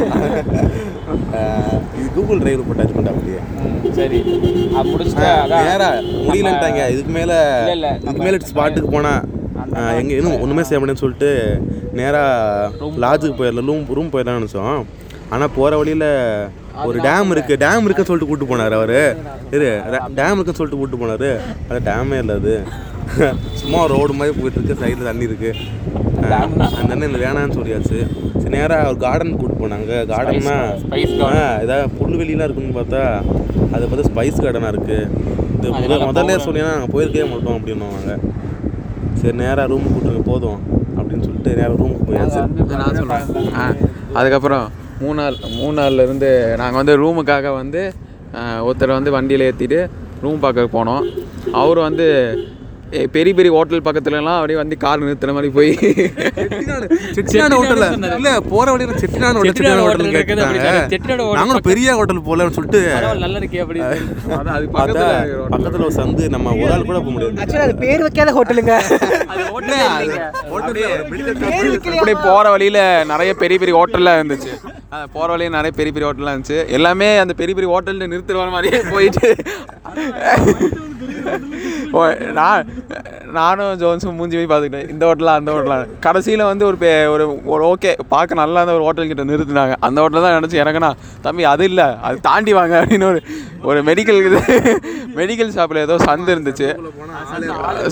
இது கூகுள் டிரைவில் போட்டு டச் பண்ணிட்டா அப்படியே.
சரி.
நேரா முடியலன்ட்டாங்க. இதுக்கு மேலே
இல்ல, இல்ல,
இதுக்கு மேலே ஸ்பாட்டுக்கு போனால் எங்கே இன்னும் ஒன்றுமே செய்ய முடியும்னு சொல்லிட்டு நேராக லாட்ஜுக்கு போயிடலாம். ரூம் ரூம் போயிடலாம்னு நினச்சோம். ஆனால் போகிற வழியில் ஒரு டேம் இருக்குது டேம் இருக்குன்னு சொல்லிட்டு கூப்பிட்டு போனார் அவர். இரு டேம் இருக்குன்னு சொல்லிட்டு கூப்பிட்டு போனார். அது டேமே இல்லை அது. சும்மா ரோடு மாதிரி போயிட்டு இருக்கு சைடில் தண்ணி இருக்குது அந்த தண்ணி இல்லை வேணான்னு சொல்லியாச்சு. சரி நேராக ஒரு கார்டன் கூப்பிட்டு போனாங்க கார்டன்னா ஏதாவது புல்வெளிலாம் இருக்குன்னு பார்த்தா அது பார்த்தா ஸ்பைஸ் கார்டனாக இருக்குது இது முதல் முதல்ல சொல்லினா நாங்கள் போயிருக்கவே மாட்டோம் அப்படின்னுவாங்க. சரி நேராக ரூம் கூப்பிட்டுங்க போதும் அப்படின்னு சொல்லிட்டு நேராக ரூமுக்கு போயாச்சு.
நான் சொல்கிறேன் ஆ அதுக்கப்புறம் மூணார் மூணார்லேருந்து நாங்கள் வந்து ரூமுக்காக வந்து ஒருத்தரை வந்து வண்டியில் ஏற்றிட்டு ரூம் பார்க்க போனோம். அவர் வந்து பெரிய பெரிய ஹோட்டல் பக்கத்துலலாம் அப்படியே வந்து கார் நிறுத்துற மாதிரி போய்
செட்டிநாடு ஹோட்டல்ல இல்ல போற வழியில Chettinad hotel Chettinad hotel
hotel
நாங்களும் பெரிய ஹோட்டல் போலன்னு சொல்லிட்டு
நல்லா இருக்கே அப்படி
அதான் அது
பார்த்தா
பக்கத்தில்
ஒரு சந்து நம்ம ஒரு ஆள் கூட போக முடியாது
ஆக்சுவலாக அது பேர் வைக்காத ஹோட்டலுங்க
அது ஹோட்டலே இல்லைங்க
பேர் வைக்கலையா
அப்படியே போகிற வழியில் நிறைய பெரிய பெரிய ஹோட்டல்லாம் இருந்துச்சு போகிற வழியில் நிறைய பெரிய பெரிய ஹோட்டல்லாம் இருந்துச்சு எல்லாமே அந்த பெரிய பெரிய ஹோட்டலில் நிறுத்துற மாதிரியே போயிட்டு ஓ, நான் நானும் ஜோன்ஸும் மூஞ்சி போய் பார்த்துக்கிட்டேன். இந்த ஹோட்டலாக அந்த ஹோட்டலா கடைசியில் வந்து ஒரு பே- ஒரு ஒரு ஓகே பார்க்க நல்லா இருந்த ஒரு ஹோட்டல் கிட்ட நிறுத்தினாங்க. அந்த ஹோட்டல் தான் நினச்சி எனக்குண்ணா தம்பி அது இல்லை அது தாண்டி வாங்க அப்படின்னு ஒரு ஒரு மெடிக்கல் இது மெடிக்கல் ஷாப்பில் ஏதோ சந்து இருந்துச்சு.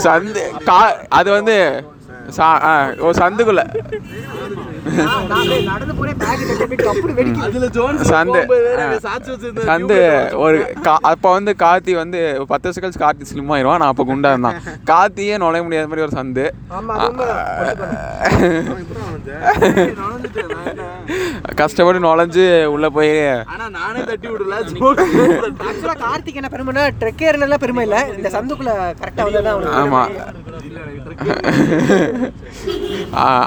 சந்து கா அது வந்து சா ஆ, ஒரு சந்துக்குள்ள. சந்து. சந்து. ஒரு கா அப்போ வந்து கார்த்தி வந்து பத்து வருஷம் கழிச்சு கார்த்தி ஸ்லிம் ஆயிடுவான் நான் அப்போ குண்டா இருந்தான். கார்த்தியே நுழைய முடியாத மாதிரி ஒரு சந்து.
ஆமா.
கஷ்டப்பட்டு நுழைஞ்சு உள்ளே போய்
நானே தட்டி விடல.
ஆக்சுவலாக கார்த்திக் என்ன பெருமைனா ட்ரெக் ஏறினதுலாம் பெருமை இல்லை. இந்த சந்துக்குள்ள கரெக்டாக வந்தது அவனுக்கு.
ஆமாம்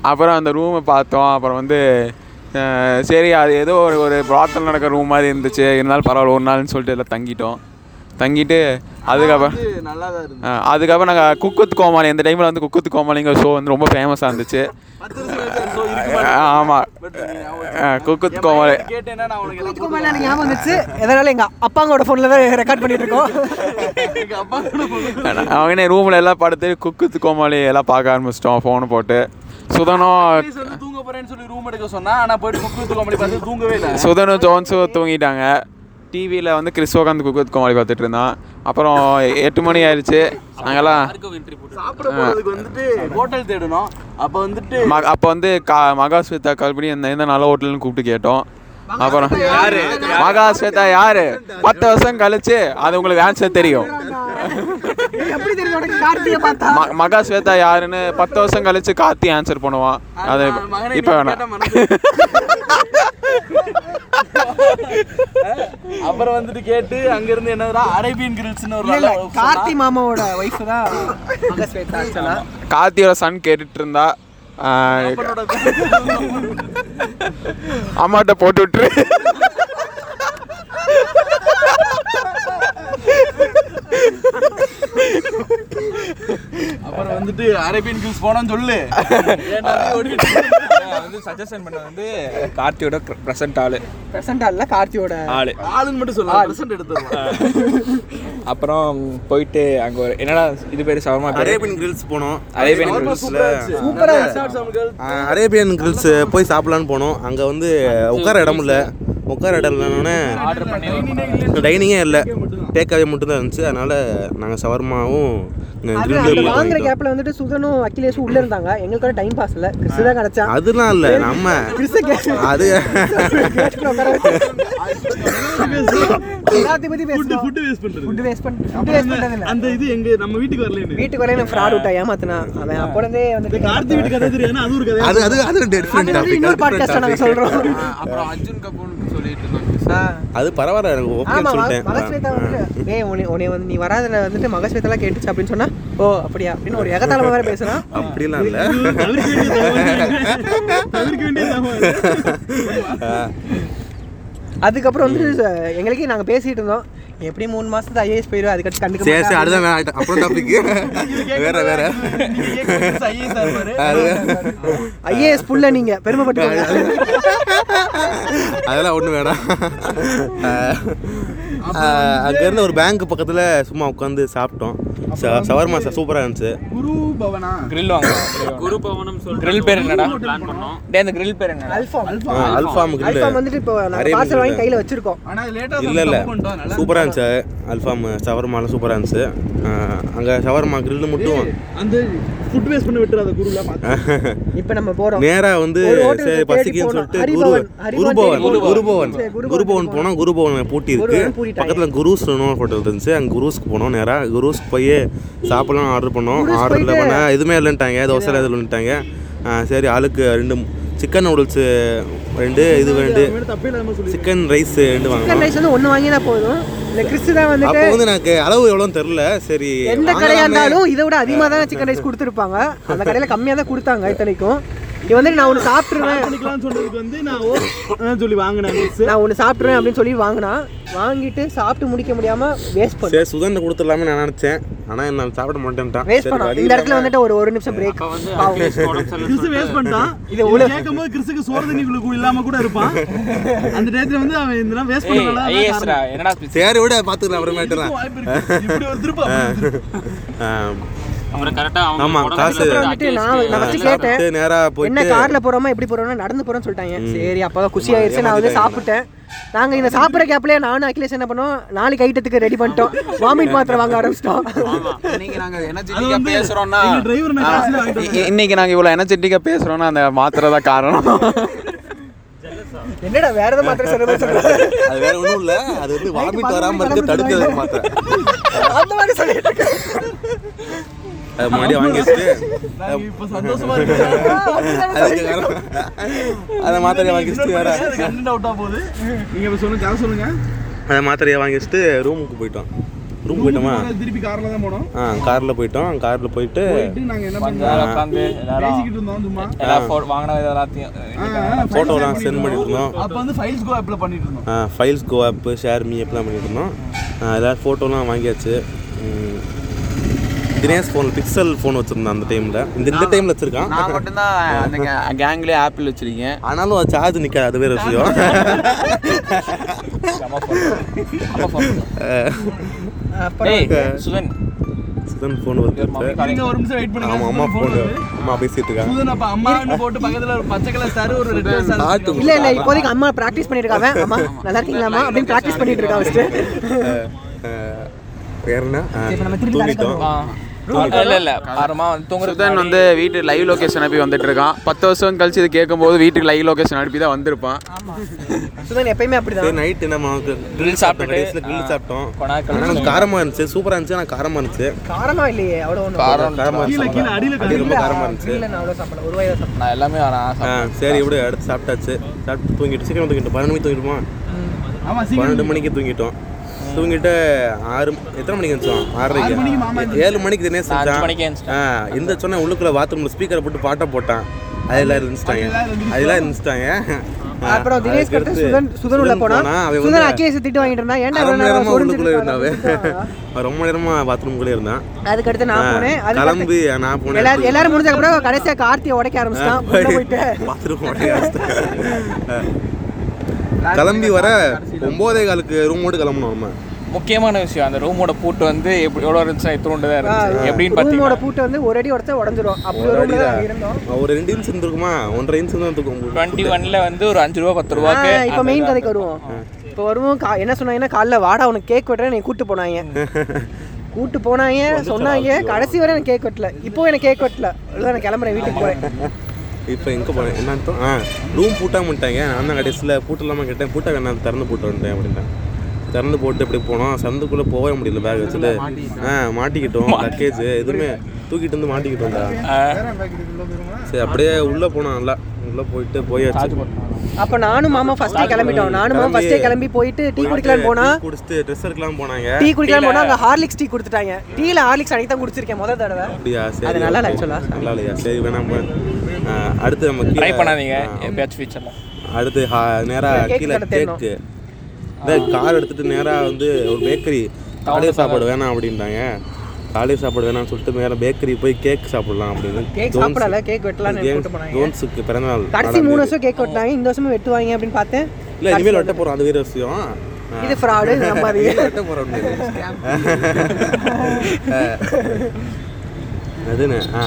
அப்புறம் அந்த ரூமை பார்த்தோம். அப்புறம் வந்து சரி அது ஏதோ ஒரு ஒரு ப்ராத்தல் நடக்கிற ரூம் மாதிரி இருந்துச்சு. இருந்தாலும் பரவாயில்ல ஒரு நாள்னு சொல்லிட்டு எல்லாம் தங்கிட்டோம். தங்கிட்டு அதுக்கப்புறம் அதுக்கப்புறம் நாங்கள் குக்குத் கோமாளி இந்த டைமில் வந்து குக்குத் கோமாளிங்கிற ஷோ வந்து ரொம்ப ஃபேமஸாக இருந்துச்சு. ஆமாம் குக்குத் கோமாளி.
எதனால எங்கள் அப்பாங்களோட ஃபோனில் தான் ரெக்கார்ட் பண்ணிட்டு இருக்கோம்.
அவனே ரூமில் எல்லாம் படுத்து குக்குத் கோமாளி எல்லாம் பார்க்க ஆரம்பிச்சிட்டோம் ஃபோனை போட்டு. சுதனும்
வந்து தூங்க போறேன்னு சொல்லி ரூம் எடுக்க சொன்னா ஆனா போயிட்டு குக்கு காமெடி பார்த்து தூங்கவே இல்லை.
சுதனும் ஜோன்ஸும் தூங்கிட்டாங்க. டிவியில் வந்து கிறிஸ் உட்காந்து குக்குத் கோமாளி பார்த்துட்டு இருந்தான். அப்புறம் எட்டு மணி ஆயிடுச்சு. நாங்கெல்லாம்
வந்துட்டு ஹோட்டல் தேடணும். அப்ப வந்துட்டு
அப்போ வந்து கா மகாஸ்வேதா கால் பண்ணி எந்த எந்த நல்ல ஹோட்டல்னு கூப்பிட்டு கேட்டோம். அப்புறம் யாரு? மகாஸ்வேதா யாரு? பத்து வருஷம் கழிச்சு அது உங்களுக்கு ஆன்சர் தெரியும்.
எப்படி தெரியும் உனக்கு கார்த்தியை பார்த்தா?
ம- மகாஸ்வேதா யாருன்னு பத்து வருஷம் கழிச்சு கார்த்தி ஆன்சர் பண்ணுவான். அது இப்போ வேணாம்.
அப்புறம் வந்துட்டு கேட்டு அங்க இருந்து என்னதுடா அரேபியன் கிரில்ஸ்னு ஒரு
கார்த்தி மாமாவோட ஒய்ஃப் தான். மகஸ்வேதா ஆக்சுவலா
கார்த்தியோட சன் கேட்டுட்டு இருந்தா அம்மாட்ட போட்டு விட்டுரு.
அப்புறம் வந்துட்டு அரேபியன் கிரில்ஸ் போனோம்னு சொல்லு.
வந்து சஜஷன் பண்ண வந்து கார்த்தியோட ப்ரெசன்ட் ஆளு.
பிரசன்ட் ஆள்ல கார்த்தியோட
ஆளு.
ஆளுன்னு மட்டும் சொல்லு பிரசன்ட் எடுத்துடலாம்.
அப்புறம் போயிட்டு அங்க ஒரு என்னடா இது பேர் சவர்மா
அரேபியன் கிரில்ஸ் போனோம்.
அரேபியன்
ரொம்ப
கிரில்ஸ்
சூப்பரா இருந்துச்சு
சூப்பரா
நிறைய
இருந்துச்சு.
resorts அவனுக்கு
ஆஹ் அரேபியன் கிரில்ஸ் போய் சாப்பிடலான்னு போனோம். அங்கே வந்து உட்கார இடம் இல்லை. உட்கார இடம் இல்லைன்னொன்னே
ஆர்டர் பண்ணி
டைனிங்கே இல்லை. டேக்காவே மட்டும்தான். இருந்துச்சு. அதனால் நாங்கள் சவர்மாவும்
வாங்குற. கேப்ல வந்துட்டு சுதனும் அகிலேஷும் உள்ள இருந்தாங்க. எங்களுக்கு டைம் பாஸ் இல்ல. கிறிஸ் தான் கிடைச்சான்.
அதெல்லாம் இல்லை. நம்ம
கிறிஸ்
அது
உட்கார வச்சு எல்லாத்தையும் பத்தி
ஃபுட்
பேசுறோம்
ஃபுட் வேஸ்ட் பண்றது.
ஃபுட் வேஸ்ட் பண்ணி ஃபுட் வேஸ்ட் பண்றது இல்ல
அந்த இது எங்க நம்ம வீட்டுக்கு வரலன்னு
வீட்டுக்கு வரையும் ஃப்ராட் விட்டா ஏமாத்துனா? அவன் அப்போ இருந்தே வந்துட்டு
கார்த்தி வீட்டு கதை தெரியாது அது ஒரு கதை
அது அது அது
அது
டிஃப்ரெண்ட்
வந்து இன்னொரு பாட்காஸ்ட் நாங்க சொல்றோம்.
அப்புறம் அர்ஜுன் கபூர்னு சொல்லிட்டு இருந்தாங்க.
ஆ.
அது பரவாயில்ல எனக்கு சொல்லிட்டேன்.
மகஸ்வேதா வந்துட்டு டேய் உன்னை உன்னை வந்து நீ வராதுல வந்துட்டு மகஸ்வேதாலாம் கேட்டுச்சு அப்படின்னு சொன்னா ஓ அப்படியா? அப்படின்னு ஒரு எகத்தாளமா வேற பேசுறான்
அப்படிலாம் இல்லை.
தவிர்க்க.
அதுக்கப்புறம் வந்து எங்களுக்கே நாங்க பேசிட்டு இருந்தோம். எப்படி மூணு மாசத்துல ஐஏஎஸ் போயிடும் அதுக்கடுத்து கண்டுக்க
சரி சரி. அடுத்த வேற அப்புறம் டாபிக் வேற வேற.
ஐஏஎஸ்
புள்ள நீங்க பெருமைப்பட்டு
அதெல்லாம் ஒன்றும் வேணாம். அங்கேருந்து ஒரு பேங்க் பக்கத்தில் சும்மா உட்காந்து சாப்பிட்டோம். ச- சவர்மா சூப்பராக இருந்துச்சு.
குரு பவனா?
கிரில் வாங்க
குரு பவனம்
கிரில் பேர் என்னடா?
பிளான் பண்ணோம்.
டே அந்த கிரில் பேர் என்னடா?
அல்ஃபாம்
ஆ, அல்ஃபாம் கிரில்
அல்ஃபாம் வந்துட்டு இப்போ
நிறைய
பார்சல் வாங்கி. கையில வச்சிருக்கோம்.
ஆனா லேட்டா
இல்லை இல்லை. சூப்பராக இருந்துச்சு. அல்ஃபாம் ஷவர்மாலாம் சூப்பராக இருந்துச்சு. அங்கே ஷவர்மா கிரில் மட்டும்
அந்த ஃபுட் வேஸ்ட் பண்ண விட்டுறாத பார்த்து.
இப்போ நம்ம போறோம்.
நேரா வந்து சரி பசிக்குன்னு. சொல்லிட்டு. குரு குருபவன். குருபவன்
குருபவன்
போனோம் குருபவன் பூட்டி இருக்கு. பக்கத்தில் குரூஸ்னு ஒரு ஹோட்டல் இருந்துச்சு. அங்கே குரூஸ்க்கு போனோம் நேராக குரூஸ்க்கு போய் சாப்பிடலாம் ஆர்டர் பண்ணோம்.
குரூஸ்
ஆர்டரில் பண்ண எதுவுமே இல்லைன்ட்டாங்க. தோசை இதில் இல்லைன்ட்டாங்க. சரி ஆளுக்கு ரெண்டு சிக்கன் நூடுல்ஸ் ரெண்டு இது ரெண்டு. சிக்கன் ரைஸ் ரெண்டு வாங்கினோம்.
ரைஸ் வந்து ஒன்று வாங்கினா போதும். இந்த கிறிஸ்து தான் வந்துட்டு
அப்போ வந்து எனக்கு அளவு எவ்வளோன்னு தெரில சரி
எந்த
வாங்கலாமே.
கடையா இருந்தாலும் இதை விட அதிகமாக தான் சிக்கன் ரைஸ் கொடுத்துருப்பாங்க. அந்த கடையில் கம்மியாக தான் கொடுத்தாங்க இத்தனைக்கும். வந்து நான் ஒன்று சாப்பிட்ருவேன்
பண்ணிக்கலாம்னு சொன்னதுக்கு வந்து நான் சொல்லி வாங்கினேன்.
நான் ஒன்று சாப்பிட்ருவேன் அப்படின்னு சொல்லி வாங்கினா வாங்கிட்டு சாப்பிட்டு முடிக்க முடியாமல் வேஸ்ட் பண்ண.
சரி சுதந்திர கொடுத்துடலாமே நான் நினச்சேன். ஆனால் நான் சாப்பிட மாட்டேன்ட்டான்.
வேஸ்ட் இந்த இடத்துல வந்துட்டு ஒரு ஒரு நிமிஷம் பிரேக்
அப்போ வந்து அகிலேஷ் உடம்பு சரியில்லைன்னு
கிறிஸ் வேஸ்ட் பண்ணிட்டான்.
இது உள்ள-
கேட்கும்போது கிறிஸுக்கு சோறு தண்ணிக்குள்ள இல்லாம கூட இருப்பான். அந்த டயத்துல வந்து அவன் இதெல்லாம் வேஸ்ட்
ஐஏஎஸ்ரா என்னடா
சரி விட பார்த்துக்கலாம் அப்புறமேட்டுலாம்.
வாய்ப்பு இருக்கு. இப்படி ஒரு திருப்பம்.
ஆமா, காசு-.
வந்துட்டு கேட்டேன்
நேராக
என்ன கார்ல போறோமா எப்படி போறோம்னா நடந்து போறோம்னு சொல்லிட்டாங்க. சரி அப்போ குஷி ஆயிடுச்சு நான் வந்து சாப்பிட்டேன். நாங்க இந்த சாப்பிட்ற கேப்லயே நானும் அகிலேஷ் என்ன பண்ணோம் நாளைக்கு ஐட்டத்துக்கு ரெடி பண்ணிட்டோம். வாமிட் மாத்திரை வாங்க ஆரம்பிச்சிட்டோம்.
இன்னைக்கு நாங்க எனர்ஜெட்டிக்கா பேசுறோம்னா இன்னைக்கு நாங்க இவ்வளவு எனர்ஜெட்டிக்கா பேசுறோம்னா அந்த மாத்திரை தான் காரணம்.
என்னடா வேற எதாவது மாத்திரை சொல்றேன்
அது வேற ஒன்றும் இல்லை. அது வந்து வாமிட் வராமல் இருக்க தடுக்கிறது மாத்திரை.
அந்த மாதிரி சொல்லிட்டு இருக்கேன்.
அது முன்னாடி வாங்கி வச்சுட்டு அதை மாத்திரையை வாங்கி வச்சுட்டு வேற
நீங்க இப்ப சொல்லுங்க சொல்லுங்க
அதை மாத்திரையை வாங்கி வச்சுட்டு ரூமுக்கு போயிட்டோம் ரூம் போயிட்டோமா
திருப்பி கார்ல தான் போனோம்
ஆ காரில் போயிட்டோம் காரில் போயிட்டு
நாங்க என்ன பண்ணோம்
எல்லாரும்
பேசிக்கிட்டு இருந்தோம் சும்மா
எல்லாம் ஃபோன் வாங்கின எல்லாத்தையும்
ஃபோட்டோலாம் சென்ட் பண்ணிட்டு இருந்தோம்
அப்ப வந்து ஃபைல்ஸ் கோ ஆப்ல பண்ணிட்டு இருந்தோம்
files Go app share me அப்பெல்லாம் பண்ணிட்டு இருந்தோம் ஆ, எல்லாரும் ஃபோட்டோலாம் வாங்கியாச்சு தினேஷ் ஃபோன் பிக்சல் ஃபோன் வச்சுருந்தான் அந்த டைமில் இந்த இந்த டைமில் வச்சுருக்கான்.
நான் மட்டும்தான் அந்த கேங்லயே ஆப்பிள் வச்சிருக்கேன்.
ஆனாலும் அது சார்ஜ் நிற்காது அது வேறு விஷயம்.
சுதன்.
சுதன் ஃபோன்
நீங்க ஒரு நிமிஷம் வெயிட் பண்ணுங்க.
ஆமாம் அம்மா ஃபோன் அம்மா பேசிட்டு இருக்காங்க
சுதன் அப்ப அம்மான்னு போட்டு பக்கத்துல ஒரு பச்சை கலர் ஸ்டார் ஒரு ரெட் கலர் ஸ்டார்
இல்ல இல்ல இப்போதைக்கு அம்மா பிராக்டிஸ் பண்ணிட்டு இருக்காங்க. அம்மா நல்லா இருக்கீங்களாம்மா? அப்படின்னு பிராக்டிஸ் பண்ணிட்டு இருக்கா ஃபர்ஸ்ட்
வேற என்ன? தூங்கிட்டோம்.
இல்ல இல்ல. ஆரமா வந்து தூங்குறது
வந்து வீட்டு லைவ் லொகேஷன் அனுப்பி வந்துட்டு இருக்கான் பத்து வருஷம் கழிச்சு இது கேட்கும்போது வீட்டுக்கு லைவ் லொகேஷன் அனுப்பி தான் வந்திருப்பான்
சுதன் எப்பயுமே
சரி
அப்படிதான்
நைட்டு நம்ம
grill சாப்பிட்டுட்டு,
கடைசியில் grill சாப்பிட்டோம். கொஞ்சம் காரமாக இருந்துச்சு. சூப்பராக இருந்துச்சு. ஆனால் காரமாக இருந்துச்சு.
காரமா இல்லையே
கீழே
இருந்துச்சு.
கீழே அடியில
அடி ரொம்ப காரமாக இருந்துச்சு.
இல்லை நான் சாப்பிடல. ஒரு
நான் எல்லாமே
ஆ சரி இப்படி அடுத்து சாப்பிட்டாச்சு. சாப்பிட்டு தூங்கிட்டு சீக்கிரம் தூங்கிட்டோம். பன்னெண்டு மணிக்கு தூங்கிட்டோமா பன்னெண்டு மணிக்கு தூங்கிட்டோம். தூங்கிட்டு ஆறு எத்தனை மணிக்கு இருந்துச்சோம் ஆறரைக்கு? ஏழு மணிக்கு தினேஷ் செஞ்சான் இந்த சொன்ன உள்ளுக்குள்ள பாத்ரூம்ல ஸ்பீக்கரை போட்டு பாட்டை போட்டான். அதெல்லாம் இருந்துச்சிட்டாங்க. அதெல்லாம் இருந்துச்சிட்டாங்க.
அப்புறம் தினேஷ் கடுத்து சுதன் சுதன் உள்ள போனா சுதன் திட்டு வாங்கிட்டு இருந்தான். ஏன்டா
மணி
நேரம்
உள்ளுக்குள்ள? இருந்தாவே அவன். ரொம்ப நேரமா பாத்ரூம்குள்ளே இருந்தான்.
அதுக்கடுத்து நான் போனேன்.
கிளம்பி நான் போனேன்.
எல்லாரும் எல்லாரும் முடிஞ்ச அப்புறம் கடைசியா கார்த்தியை உடைக்க ஆரம்பிச்சிட்டான்.
பாத்ரூம் கிளம்பி வர ஒம்போதே காலுக்கு ரூம் போட்டு கிளம்பணும் நம்ம.
முக்கியமான விஷயம் அந்த ரூமோட பூட்டு வந்து எப்படி எவ்வளோ இருந்துச்சா இத்தோண்டு தான் இருந்துச்சு? எப்படின்னு
ரூமோட
பார்த்தீங்கன்னா
பூட்டு வந்து ஒரு அடி உடச்சா உடஞ்சிரும். அப்படி ஒரு
ரெண்டு இன்ச் இருந்திருக்குமா? ஒன்றரை இன்ச் தான் தூக்கும்
டுவெண்ட்டி ஒன்ல வந்து ஒரு அஞ்சு ரூபா பத்து ரூபாக்கு
ஆ, இப்போ மெயின் கதைக்கு வருவோம். இப்போ வருவோம் கா என்ன சொன்னாங்கன்னா காலைல வாடா உனக்கு கேக் வெட்டுறேன் நீ கூட்டு போனாங்க. கூட்டு போனாங்க சொன்னாங்க கடைசி வரை எனக்கு கேக் வெட்டல. இப்போ எனக்கு கேக் வெட்டல. நான் கிளம்புறேன் வீட்டுக்கு போறேன்.
இப்போ எங்கே போனேன்? என்ன அர்த்தம் ஆ ரூம் பூட்டாம விட்டாங்க நான் தான் கடைசியில் பூட்டு இல்லாமல் கேட்டேன். பூட்டை நான் திறந்து பூட்டு வந்துட்டேன் அப்படின்ட்டேன். திறந்து போட்டு இப்படி போனோம். சந்துக்குள்ளே போகவே முடியல பேக் வச்சுட்டு. ஆ மாட்டிக்கிட்டோம். லக்கேஜ் எதுவுமே தூக்கிட்டு வந்து மாட்டிக்கிட்டோம்டா. சரி அப்படியே உள்ளே போனோம். நல்லா. உள்ளே போயிட்டு போயாச்சு
அப்போ நானும் மாமா ஃபர்ஸ்டே கிளம்பிட்டோம். நானும் மாமா ஃபர்ஸ்டே கிளம்பி போயிட்டு டீ குடிக்கலான்னு போனா
குடிச்சிட்டு ட்ரெஸ் எடுக்கலாம் போனாங்க.
டீ குடிக்கலான்னு போனா அங்கே ஹார்லிக்ஸ் டீ கொடுத்துட்டாங்க. டீல ஹார்லிக்ஸ் அன்னைக்கு தான் குடிச்சிருக்கேன். முதல் தடவை.
அப்படியா? சரி
அது நல்லா ஆ.
நல்லா இல்லையா? சரி வேணாம் அடுத்து நம்ம கீழே-
ட்ரை பண்ணாதீங்க எப்பயாச்சும் ஃபியூச்சரில்
அடுத்து ஹா- நேரா
கேக்
கீழே. கேக்கு இந்த கார் எடுத்துட்டு நேரா வந்து ஒரு பேக்கரி காலை சாப்பாடு வேணாம் அப்படின்ட்டாங்க காலை சாப்பாடு வேணாம்னு சொல்லிட்டு நேரா பேக்கரி போய் கேக் சாப்பிடலாம் அப்படின்னு
கேக் சாப்பிடல கேக் வெட்டலாம்னு
ஜோன்ஸுக்கு பிறந்த நாள்
கடைசி மூணு. வருஷம் கேக் வெட்டினாங்க இந்த வருஷமும் வெட்டுவாங்க அப்படின்னு பார்த்தேன்.
இல்ல இனிமேல் வெட்ட போறோம் அது வேற விஷயம்.
இது ஃப்ராடு நம்பாதீங்க
வெட்ட போறோம் அதுன்னு ஆ.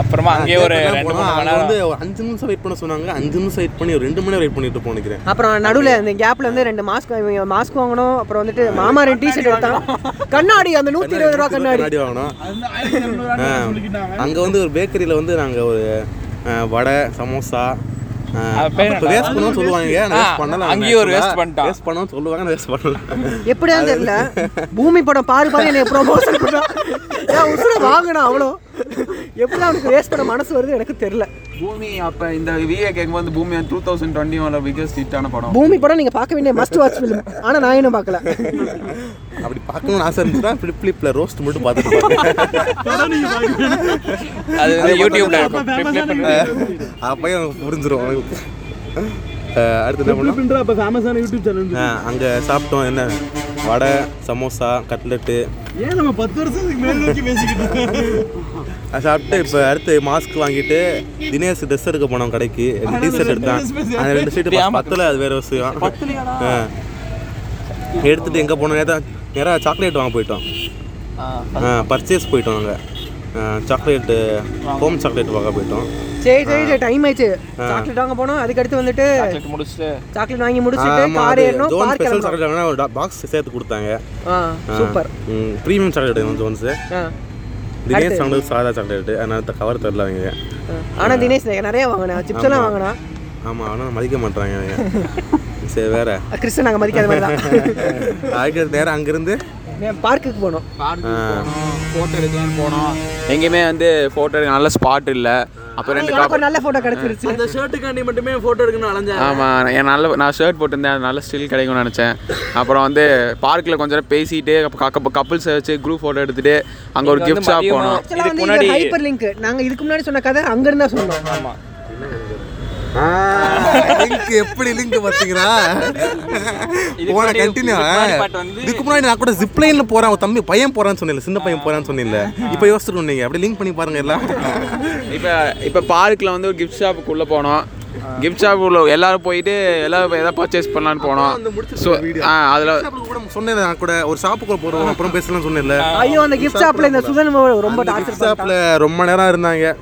அப்புறமா அங்கேயே ஒரு ரெண்டு. மூணு மணி
அங்க வந்து
நேரம்
ஒரு அஞ்சு நிமிஷம் வெயிட் பண்ண சொன்னாங்க. அஞ்சு நிமிஷம் வெயிட் பண்ணி ஒரு ரெண்டு மணி நேரம் வெயிட் பண்ணிட்டு போக நினைக்கிறேன்.
அப்புறம் நடுவில் இந்த கேப்ல வந்து ரெண்டு மாஸ்க் மாஸ்க் வாங்கணும். அப்புறம் வந்துட்டு மாமா ரெண்டு டிஷர்ட் எடுத்தாங்க கண்ணாடி அந்த நூற்றி இருபது ரூபா கண்ணாடி.
கண்ணாடி வாங்கணும்.
அந்த
அங்க வந்து ஒரு பேக்கரியில வந்து நாங்க ஒரு வடை சமோசா? வேஸ்ட் பண்ணவும் சொல்லுவாங்க.
ஆ, அங்கேயும் ஒரு waste பண்ணிட்டான்.
வேஸ்ட் பண்ணவும் சொல்லுவாங்க வேஸ்ட் பண்ணல.
எப்படியான்னு தெரியல. பூமி படம் பாரு பாரு என்னை ப்ரொமோஷன் பண்ணா. ஏன் உசுர வாங்கினா அவ்வளோ? எப்படி அவனுக்கு வேஸ்ட் பண்ண மனசு வருது எனக்கு தெரியல.
பூமி அப்போ இந்த விஏ கேட்கும்போது பூமி டூ தௌசண்ட் டுவெண்ட்டி ஒன்ல பிகஸ்ட் ஹிட்டான படம்.
பூமி படம் நீங்க பார்க்க வேண்டிய மஸ்ட் வாட்ச் ஃபிலிம் ஆனா நான் இன்னும் பார்க்கல.
அப்படி பார்க்கணும்னு ஆசை இருந்துச்சுன்னா ஃபிளிப் ஃபிளிப்ல ரோஸ்ட் மட்டும் பார்த்துட்டு.
அது வந்து யூடியூப்ல
அப்பயும் எனக்கு புரிஞ்சிரும். அடுத்து என்ன பண்ணோம்
அப்ப ஃபேமஸான யூடியூப் சேனல்
அங்க சாப்பிட்டோம் என்ன? வடை சமோசா கட்லெட்டு.
ஏன் நம்ம பத்து வருஷத்துக்கு மேல நோக்கி பேசிக்கிட்டு?
அது சாப்பிட்டு இப்போ அடுத்து மாஸ்க் வாங்கிட்டு தினேஷ் ட்ரெஸ் எடுக்க போனோம் கடைக்கு. டி ஷர்ட் எடுத்தான். அந்த ரெண்டு ஷர்ட் பத்தில் அது வேற விஷயம் ஆ. எடுத்துட்டு எங்கே போனோம் நேரா நேராக சாக்லேட் வாங்க போயிட்டோம். பர்ச்சேஸ் போயிட்டோம் நாங்கள் சாக்லேட்டு ஹோம் சாக்லேட் வாங்க போயிட்டோம்.
சரி சரி சரி டைம் ஆயிடுச்சு. சாக்லேட் வாங்க போனோம். அதுக்கு அடுத்து வந்துட்டு
சாக்லேட் முடிச்சுட்டு.
சாக்லேட் வாங்கி முடிச்சுட்டு
ஆமா,
கார் ஏறணும் பார்க்
ஸ்பெஷல் சாக்லேட் ஒரு பாக்ஸ் சேர்த்து கொடுத்தாங்க.
சூப்பர்
ப்ரீமியம் சாக்லேட் வேணும் ஜோன்ஸு தினேஷ் வாங்கினது சாதா சாக்லேட்டு. அதனால கவர் தரல அவங்க.
ஆனா தினேஷ் நிறைய வாங்கினா சிப்ஸ் எல்லாம் வாங்கினா?
ஆமாம் ஆனால் மதிக்க மாட்டாங்க அவங்க. சரி வேற.
கிறிஸ்டன் நாங்கள் மதிக்காத மாதிரி தான்.
அதுக்கு நேரம் அங்கேருந்து
பார்க்குக்கு போனோம்.
ஃபோட்டோ எடுக்கலாம்னு போனோம். எங்கேயுமே வந்து ஃபோட்டோ எடுக்க நல்ல ஸ்பாட் இல்லை. அப்போ ரெண்டு
எனக்கு நல்ல போட்டோ கிடைச்சிருச்சு.
அந்த ஷர்ட்டுக்காண்டி மட்டுமே போட்டோ எடுக்கணும் அலைஞ்சேன்.
ஆமாம் என் நல்ல நான் ஷர்ட் போட்டிருந்தேன். அது நல்ல ஸ்டில் கிடைக்கும்னு நினச்சேன். அப்புறம் வந்து பார்க்கில் கொஞ்ச நேரம் பேசிட்டு கப்புள்ஸை வச்சு குரூப் ஃபோட்டோ எடுத்துட்டு அங்கே ஒரு கிஃப்ட் ஷாப் போனோம்.
இதுக்கு முன்னாடி
ஹைப்பர் லிங்க் நாங்கள் இதுக்கு முன்னாடி சொன்ன கதை அங்கேருந்து சொன்னோம்.
ஆமா.
லிங்க் எப்படி லிங்க் பார்த்தீங்களா
இதுக்கு
போன கண்டினியூ
இதுக்கு முன்னாடி
நான் கூட ஜிப்லைன்ல போறேன் அவன் தம்பி பையன் போறான்னு சொன்னேன் சின்ன பையன் போறான்னு சொன்னேன்ல. இப்போ யோசிச்சுட்டு நீங்க அப்படியே லிங்க் பண்ணி பாருங்க எல்லாம்.
இப்போ இப்போ பார்க்கில் வந்து ஒரு கிஃப்ட் ஷாப்புக்குள்ளே போனோம். கிஃப்ட் ஷாப்புக்குள்ள எல்லாரும் போயிட்டு எல்லாரும் எதாவது பர்ச்சேஸ் பண்ணலான்னு போனோம். ஸோ ஆ அதில்
கூட சொன்னேன் நான் கூட ஒரு ஷாப்புக்குள்ள போறோம் அப்புறம் பேசலாம்னு சொன்னேன்ல.
ஐயோ அந்த கிஃப்ட் ஷாப்ல இந்த சுதன் ரொம்ப டார்ச்சர்
ஷாப்ல ரொம்ப நேரம் இருந்தாங்க.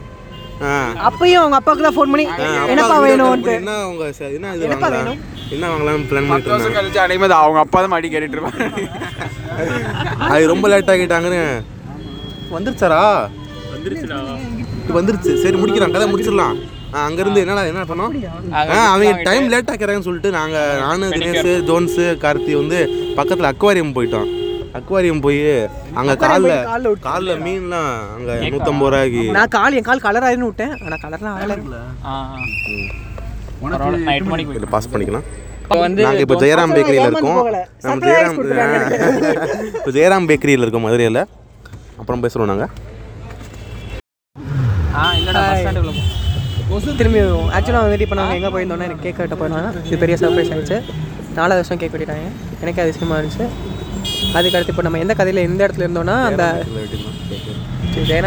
அப்பயும் அவங்க அப்பாவுக்கு தான் ஃபோன் பண்ணி என்னப்பா
பண்ணி என்ன அவங்க என்ன இது
என்னப்பா
வாங்கலாம்?
வேணும்?
என்ன வாங்கலாம் பிளான் பண்ணிட்டு
வருஷம் கழிச்சு அடையும்போது அவங்க அப்பா தான் மடி கேட்டுட்டு இருப்பாங்க.
அது ரொம்ப லேட் ஆகிட்டாங்கன்னு வந்துருச்சாரா? இது வந்துருச்சு. சரி முடிக்கிறான். கதை முடிச்சிடலாம். ஆ, அங்கிருந்து என்னடா என்ன பண்ணோம்? ஆ அவங்க டைம் லேட் ஆக்கிறாங்கன்னு சொல்லிட்டு நாங்கள் நானும் தினேஷ் ஜோன்ஸு கார்த்தி வந்து பக்கத்தில் அக்வாரியம் போயிட்டோம். அக்வாரியம் போய் அங்கே காலில்
கால்ல
மீன்லாம் அங்கே நூற்றம்பது ரூபாய்க்கு.
நான் கால் என் கால் கலர் ஆயிருந்து விட்டேன். ஆனா கலர்லாம் ஆகல.
பாஸ் பண்ணிக்கலாம்.
இப்போ வந்து
நாங்கள் இப்போ ஜெயராம் பேக்கரியில் இருக்கோம். நம்ம ஜெயராம் இப்போ ஜெயராம் பேக்கரியில் இருக்கோம் மதுரையில். அப்புறம் பேசுகிறோம் நாங்கள்
ஆ இல்லைடா. பஸ் ஸ்டாண்டுக்குள்ள போ.
திரும்பி ஆக்சுவலாக வந்துட்டு இப்போ நாங்கள் எங்கே போயிருந்தோம்னா எனக்கு கேக் வெட்ட போயிருந்தாங்க இது பெரிய சர்ப்ரைஸ் ஆயிடுச்சு. நாலாவது வருஷம் கேக் வெட்டிட்டாங்க. எனக்கு அதிசயமாக இருந்துச்சு. அதுக்கடுத்து இப்போ நம்ம எந்த கதையில் எந்த இடத்துல இருந்தோம்னா அந்த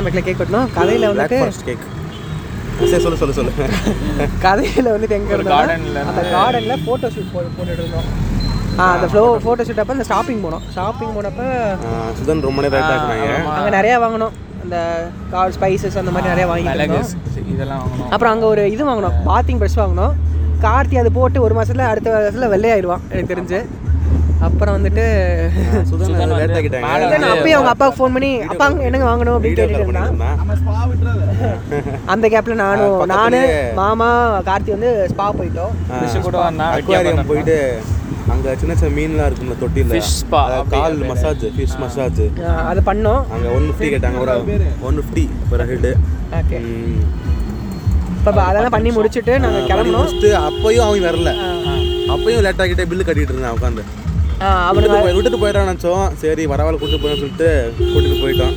பேக்கில் கேக். வெட்டணும் கதையில் வந்துட்டு
கேக் சரி சொல்லு சொல்லு சொல்லு.
கதையில் வந்துட்டு எங்கே இருந்தோம் அந்த கார்டனில் ஃபோட்டோ ஷூட் போ போட்டுட்டு இருந்தோம் ஆ அந்த ஃப்ளோ ஃபோட்டோ ஷூட் அப்போ இந்த ஷாப்பிங் போனோம். ஷாப்பிங் போனப்போ
சுதன் ரொம்ப நேரம்
அங்கே நிறையா வாங்கினோம். அந்த கார் ஸ்பைசஸ் அந்த மாதிரி நிறையா வாங்கிட்டு
இதெல்லாம் வாங்கணும்
அப்புறம் அங்கே ஒரு இது வாங்கினோம். பாத்திங் ப்ரஷ் வாங்கினோம். கார்த்தி அது போட்டு ஒரு மாதத்தில் அடுத்த வருஷத்தில் வெள்ளையாயிடுவான் எனக்கு தெரிஞ்சு. அப்புறம் வந்துட்டு அப்பயும் அவங்க அப்பாவுக்கு ஃபோன் பண்ணி அப்பா என்னங்க வாங்கணும்? அப்படின்னு கேட்டுட்டு அந்த கேப்ல நானும் நானு மாமா கார்த்தி வந்து ஸ்பா போயிட்டோம்.
அக்வாரியம் போயிட்டு அங்க சின்ன சின்ன மீன்லாம் இருக்கும்ல தொட்டில
அப்படி
கால். மசாஜ் ஃபிஷ் மசாஜ்
அது பண்ணோம்.
அங்க ஒன் ஃபிஃப்டி கேட்டாங்க ஒரு ஒன் ஃபிஃப்டி ஒரு ஹெட்
ஓகே இப்போ அதெல்லாம் பண்ணி முடிச்சுட்டு நாங்கள் கிளம்பணும்.
அப்பயும் அவன் வரல. அப்பயும் லேட் ஆகிட்டே பில்லு கட்டிட்டு இருந்தான் உட்காந்து
அவனுக்கு
விட்டுட்டு போய் விட்டுட்டு போயிட்டான் நினச்சோம். சரி பரவாயில்ல கூட்டிட்டு போயின்னு சொல்லிட்டு கூட்டிட்டு போயிட்டோம்.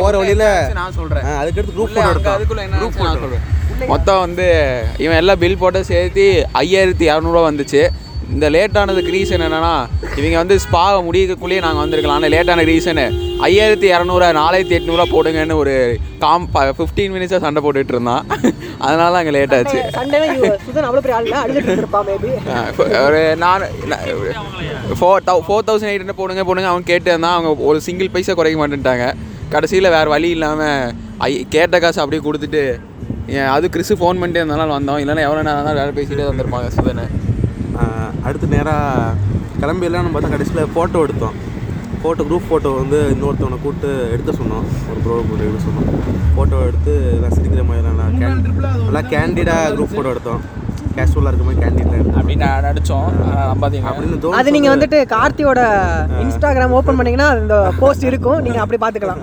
போற வழியில
நான் சொல்கிறேன்
ஆ, அதுக்கடுத்து குரூப் போட்டோ
அதுக்குள்ள என்ன நான் சொல்கிறேன் மொத்தம் வந்து இவன் எல்லாம் பில் போட்டு சேர்த்து ஐயாயிரத்தி இரநூறுவா வந்துச்சு. இந்த லேட் ஆனதுக்கு ரீசன் என்னன்னா இவங்க வந்து ஸ்பா முடியக்குள்ளேயே நாங்கள் வந்திருக்கலாம் ஆனால் லேட்டான ரீசனு ஐயாயிரத்தி இரநூறுவா நாலாயிரத்தி எட்நூறுவா போடுங்கன்னு ஒரு காம் ஃபிஃப்டீன் மினிட்ஸாக சண்டை போட்டுட்டு இருந்தான். அதனால தான் அங்கே லேட் ஆச்சு.
சண்டே சுதன் அவ்வளோ பெரிய ஆள் இல்லை அழுதுட்டு இருப்பான் மேபி
ஒரு நான் four thou four thousand eight hundred போடுங்க போடுங்க அவன் கேட்டு இருந்தான். அவங்க ஒரு சிங்கிள் பைசா குறைக்க மாட்டேன்ட்டாங்க. கடைசியில் வேறு வழி இல்லாமல் ஐ கேட்ட காசு அப்படியே கொடுத்துட்டு ஏன் அது கிறிஸு ஃபோன் பண்ணிட்டே இருந்தாலும் வந்தோம். இல்லைன்னா எவ்வளோ நேரம் தான் வேலை பேசிகிட்டே வந்திருப்பாங்க சுதனை.
அடுத்து நேராக கிளம்பி எல்லாம் பார்த்தா கடைசியில் ஃபோட்டோ எடுத்தோம். ஃபோட்டோ குரூப் ஃபோட்டோ வந்து இன்னொருத்தவனை கூப்பிட்டு எடுக்க சொன்னோம் ஒரு ப்ரோ கூட எடுக்க சொன்னோம் ஃபோட்டோ எடுத்து எல்லாம் சிரிக்கிற மாதிரி நல்லா கேன் நல்லா கேண்டிடாக குரூப் ஃபோட்டோ எடுத்தோம் கேஷுவலாக இருக்க மாதிரி எடுத்தோம்
அப்படின்னு நடித்தோம்
அப்படின்னு தோணுச்சு.
அது நீங்கள் வந்துட்டு கார்த்தியோட இன்ஸ்டாகிராம் ஓப்பன் பண்ணீங்கன்னா அந்த போஸ்ட் இருக்கும். நீங்கள் அப்படி பார்த்துக்கலாம்.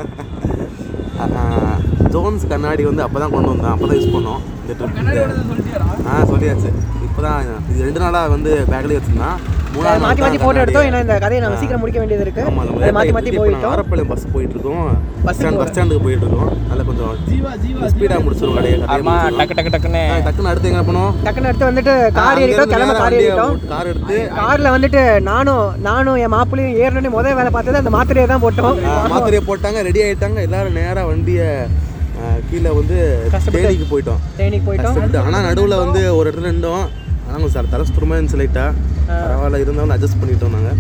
ஜோன்ஸ் கண்ணாடி வந்து அப்போ தான் கொண்டு வந்தோம் அப்போ தான் யூஸ் பண்ணோம். இந்த ட்ரிப் ஆ சொல்லியாச்சு. இப்போ தான் இது ரெண்டு நாளாக வந்து பேக்லேயே வச்சுருந்தான்.
மாற்றி மாற்றி ஃபோட்டோ எடுத்தோம். ஏன்னா இந்த கதையை நாங்கள் சீக்கிரம் முடிக்க வேண்டியது இருக்கு.
ஆமாம்
அதை மாற்றி மாற்றி போயிட்டோம்.
ஆரப்பாளையம் பஸ் போயிட்டு இருக்கோம் பஸ் ஸ்டாண்ட் பஸ் ஸ்டாண்டுக்கு போயிட்டு இருக்கோம் அதில் கொஞ்சம் ஸ்பீடாக முடிச்சிடும் கடையை கடையை
ஆமா
முடிச்சிருவோம்.
டக்கு டக்கு டக்குன்னு.
டக்குன்னு அடுத்து எங்க பண்ணோம்
டக்குன்னு எடுத்து வந்துட்டு கார் ஏறிட்டோம் கிளம்ப கார் ஏறிட்டோம்.
கார் எடுத்து
காரில் வந்துட்டு நானும் நானும் என் மாப்பிளையும் ஏறணும்னு முதல் வேலை பார்த்தது அந்த மாத்திரையை தான் போட்டோம்.
மாத்திரையை போட்டாங்க ரெடி ஆயிட்டாங்க. எல்லாரும் நேரா வண்டியை கீழே வந்து. தேனிக்கு போயிட்டோம்.
தேனிக்கு போயிட்டோம்.
ஆனால் நடுவில் வந்து ஒரு இடத்துல நின்றோம். ஆனால் சார் தரஸ்துரமாக இருந்துச்சு லைட்டாக பரவாயில்ல இருந்தாலும் அட்ஜஸ்ட் பண்ணிட்டோம் நாங்கள்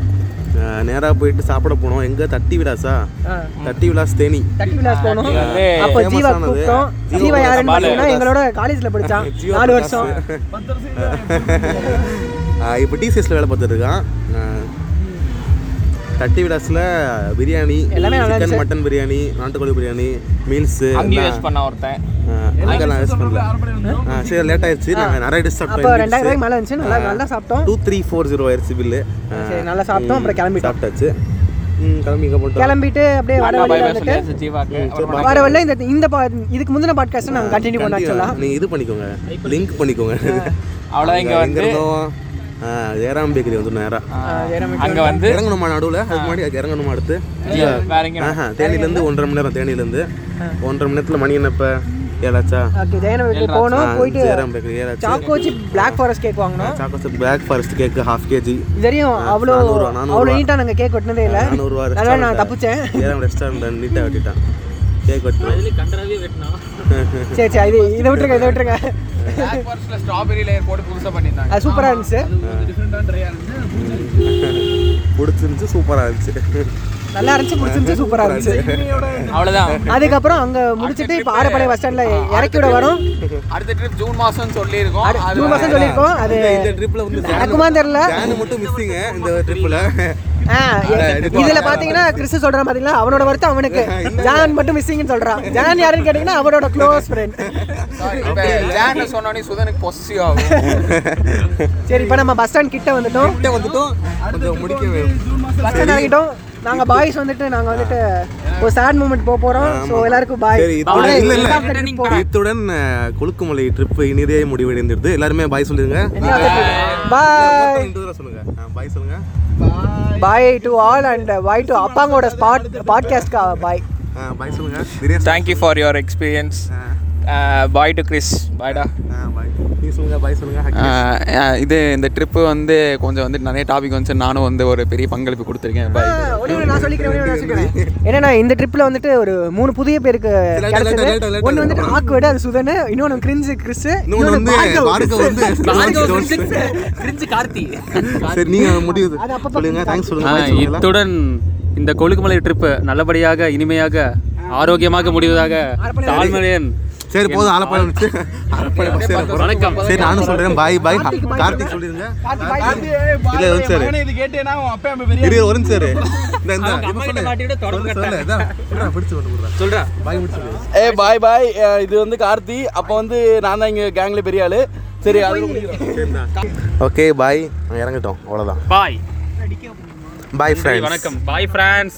நேராக போயிட்டு சாப்பிட போனோம். எங்கே? தட்டி விலாஸா
ஆ.
தட்டி விலாஸ் தேனி.
தட்டி விலாஸ் போனோம். அப்போ ஜீவா. கூப்பிட்டோம்.
ஜீவா
யாருன்னு. பார்த்தீங்கன்னா எங்களோட காலேஜில்
ஜீவா
நாலு. வருஷம்.
இப்போ டிசிஎஸ்ல வேலை பார்த்துட்டு இருக்கான். தட்டி விலாஸில் பிரியாணி
எல்லாமே நல்லா
சிக்கன். மட்டன் பிரியாணி நாட்டுக்கோழி பிரியாணி மீல்ஸு
பண்ண ஒருத்தன்.
அங்கே நான் யூஸ் பண்ணல. ஆ, சரி லேட் ஆயிடுச்சு நாங்கள் நிறைய டிஷ்
ரெண்டாயிரம் ரூபாய்க்கு மேலே இருந்துச்சு நல்லா நல்லா சாப்பிட்டோம்.
டூ த்ரீ ஃபோர் ஜீரோ ஆயிடுச்சு பில்லு
சரி நல்லா சாப்பிட்டோம் அப்புறம்
சாப்பிட்டாச்சு. கிளம்பி போட்டோம்
கிளம்பிட்டு அப்படியே வர வழியில வர வழியில இந்த இந்த பா இதுக்கு முந்தின பாட்காஸ்ட்டை நாங்கள் கண்டினியூ பண்ண ஆக்சுவலாக
நீங்கள் இது பண்ணிக்கோங்க. லிங்க் பண்ணிக்கோங்க.
அவ்வளோ இங்கே வந்து
ஜெயராம் பேக்கரி வந்து நேராக
அங்கே வந்து
இறங்கணுமா நடுவில்? அதுக்கு முன்னாடி அது இறங்கணுமா அடுத்து? ஆஹா தேனிலேருந்து ஒன்றரை மணி நேரம் தேனிலேருந்து ஒன்றரை மணி நேரத்தில் மணி என்னப்ப ஏழாச்சா?
ஓகே ஜெயன போனோம் போயிட்டு
Jayaram bakery
black forest cake வாங்கினோம்
Chocos black forest cake half KG
இது வரையும் அவ்வளோ. அவ்வளோ நீட்டாக நாங்கள் கேக் வெட்டினதே இல்லை.
நானூறுவா
நான் தப்பிச்சேன்.
ஜெயராம் ரெஸ்டாரண்ட் நீட்டாக வெட்டிட்டான். கேக் வெட்டுறோம்
சரி சரி இது இதை விட்டுருங்க இதை விட்டுருங்க.
ஸ்ட்ராபெரி லேயர் போட்டு புதுசாக பண்ணியிருந்தாங்க.
அது சூப்பராக இருந்துச்சு.
டிஃப்ரெண்டான இருந்துச்சு.
பிடிச்சிருந்துச்சு சூப்பராக இருந்துச்சு.
நல்லா இருந்துச்சு பிடிச்சிருந்துச்சு சூப்பராக இருந்துச்சு.
அவ்வளோதான்
அதுக்கப்புறம் அங்கே முடிச்சுட்டு இப்போ ஆரப்பாளையம் பஸ் ஸ்டாண்டில் இறக்கி விட வரோம்.
அடுத்த ட்ரிப் ஜூன் மாதம் சொல்லியிருக்கோம். அது
ஜூன் மாதம் சொல்லியிருக்கோம். அது
இந்த- ட்ரிப்பில் வந்து
நடக்குமான்னு தெரில
ஜானு மட்டும் மிஸ்ஸிங்க இந்த ட்ரிப்பில்
இதுல பாத்தீங்கன்னா கிறிஸ் சொல்றான் பாத்தீங்களா அவனோட வருத்தம் அவனுக்கு. ஜான் மட்டும் மிஸ்ஸிங்னு சொல்றான். ஜான் யாருன்னு கேட்டீங்கன்னா அவனோட க்ளோஸ் ஃப்ரெண்ட்
ஜான்னு சொன்னோடனே சுதனுக்கு பொசிவ் ஆகும்.
சரி இப்போ நம்ம பஸ் ஸ்டாண்ட் கிட்ட வந்துட்டோம்.
கிட்ட வந்துட்டும். கொஞ்சம் முடிக்க வேணும்
பஸ் ஸ்டாண்ட் இறங்கிட்டோம். நாங்க பாய்ஸ் வந்துட்டு நாங்க வந்துட்டு ஒரு சேட் மூமெண்ட் போக போறோம். ஸோ எல்லாருக்கும் பாய்
இல்ல இல்ல. இத்துடன் அஹ், கொழுக்குமலை ட்ரிப் இனிதே முடிவடைந்திருது. எல்லாருமே பாய் சொல்லுங்க
பாய்
சொல்லுங்க. பாய் சொல்லுங்க.
Bye to all and bye to அப்பாங்கோட spot பாட்காஸ்ட்கா பாய்
பாய் சொல்லுங்க. Dinesh
thank you for your experience bye to Chris பாய்டா
இது இந்த ட்ரிப்பு வந்து கொஞ்சம் வந்து நிறைய டாபிக் வந்து நானும் வந்து ஒரு பெரிய பங்களிப்பு கொடுத்துருக்கேன். பாய்
நான் சொல்லிக்கிறேன் என்னன்னா இந்த ட்ரிப்ல வந்துட்டு ஒரு மூணு புதிய பேருக்கு ஒன்னு வந்துட்டு ஆக்வர்டு அது சுதன் இன்னொன்னு கிரிஞ்சு கிறிஸ்
இன்னொன்னு வந்து பார்க்க வந்து
கிரிஞ்சு கார்த்தி
சரி நீங்க முடிவு
அது அப்பப்ப
சொல்லுங்க. தேங்க்ஸ் சொல்லுங்க?
இத்துடன் இந்த கொழுக்குமலை ட்ரிப்பு நல்லபடியாக இனிமையாக ஆரோக்கியமாக முடிவதாக தாழ்மலையன்
சரி போதும் ஏற போறோம்.
வணக்கம்.
சரி நானும் சொல்றேன். பாய் பாய். கார்த்திக் சொல்லிருங்க இல்ல ஒரு சரி.
இது
ஒரு இரு. இந்த இந்த.
சொல்கிறா
பாய்.
ஏ பாய் பாய். இது வந்து கார்த்தி. அப்போ வந்து நான் தான் இங்கே கேங்ல பெரிய ஆளு. சரி அது
ஓகே பாய். இறங்கிட்டோம். அவ்வளோதான்
பாய்.
பாய் ஃப்ரெண்ட்ஸ்
வணக்கம். பாய் ஃப்ரான்ஸ்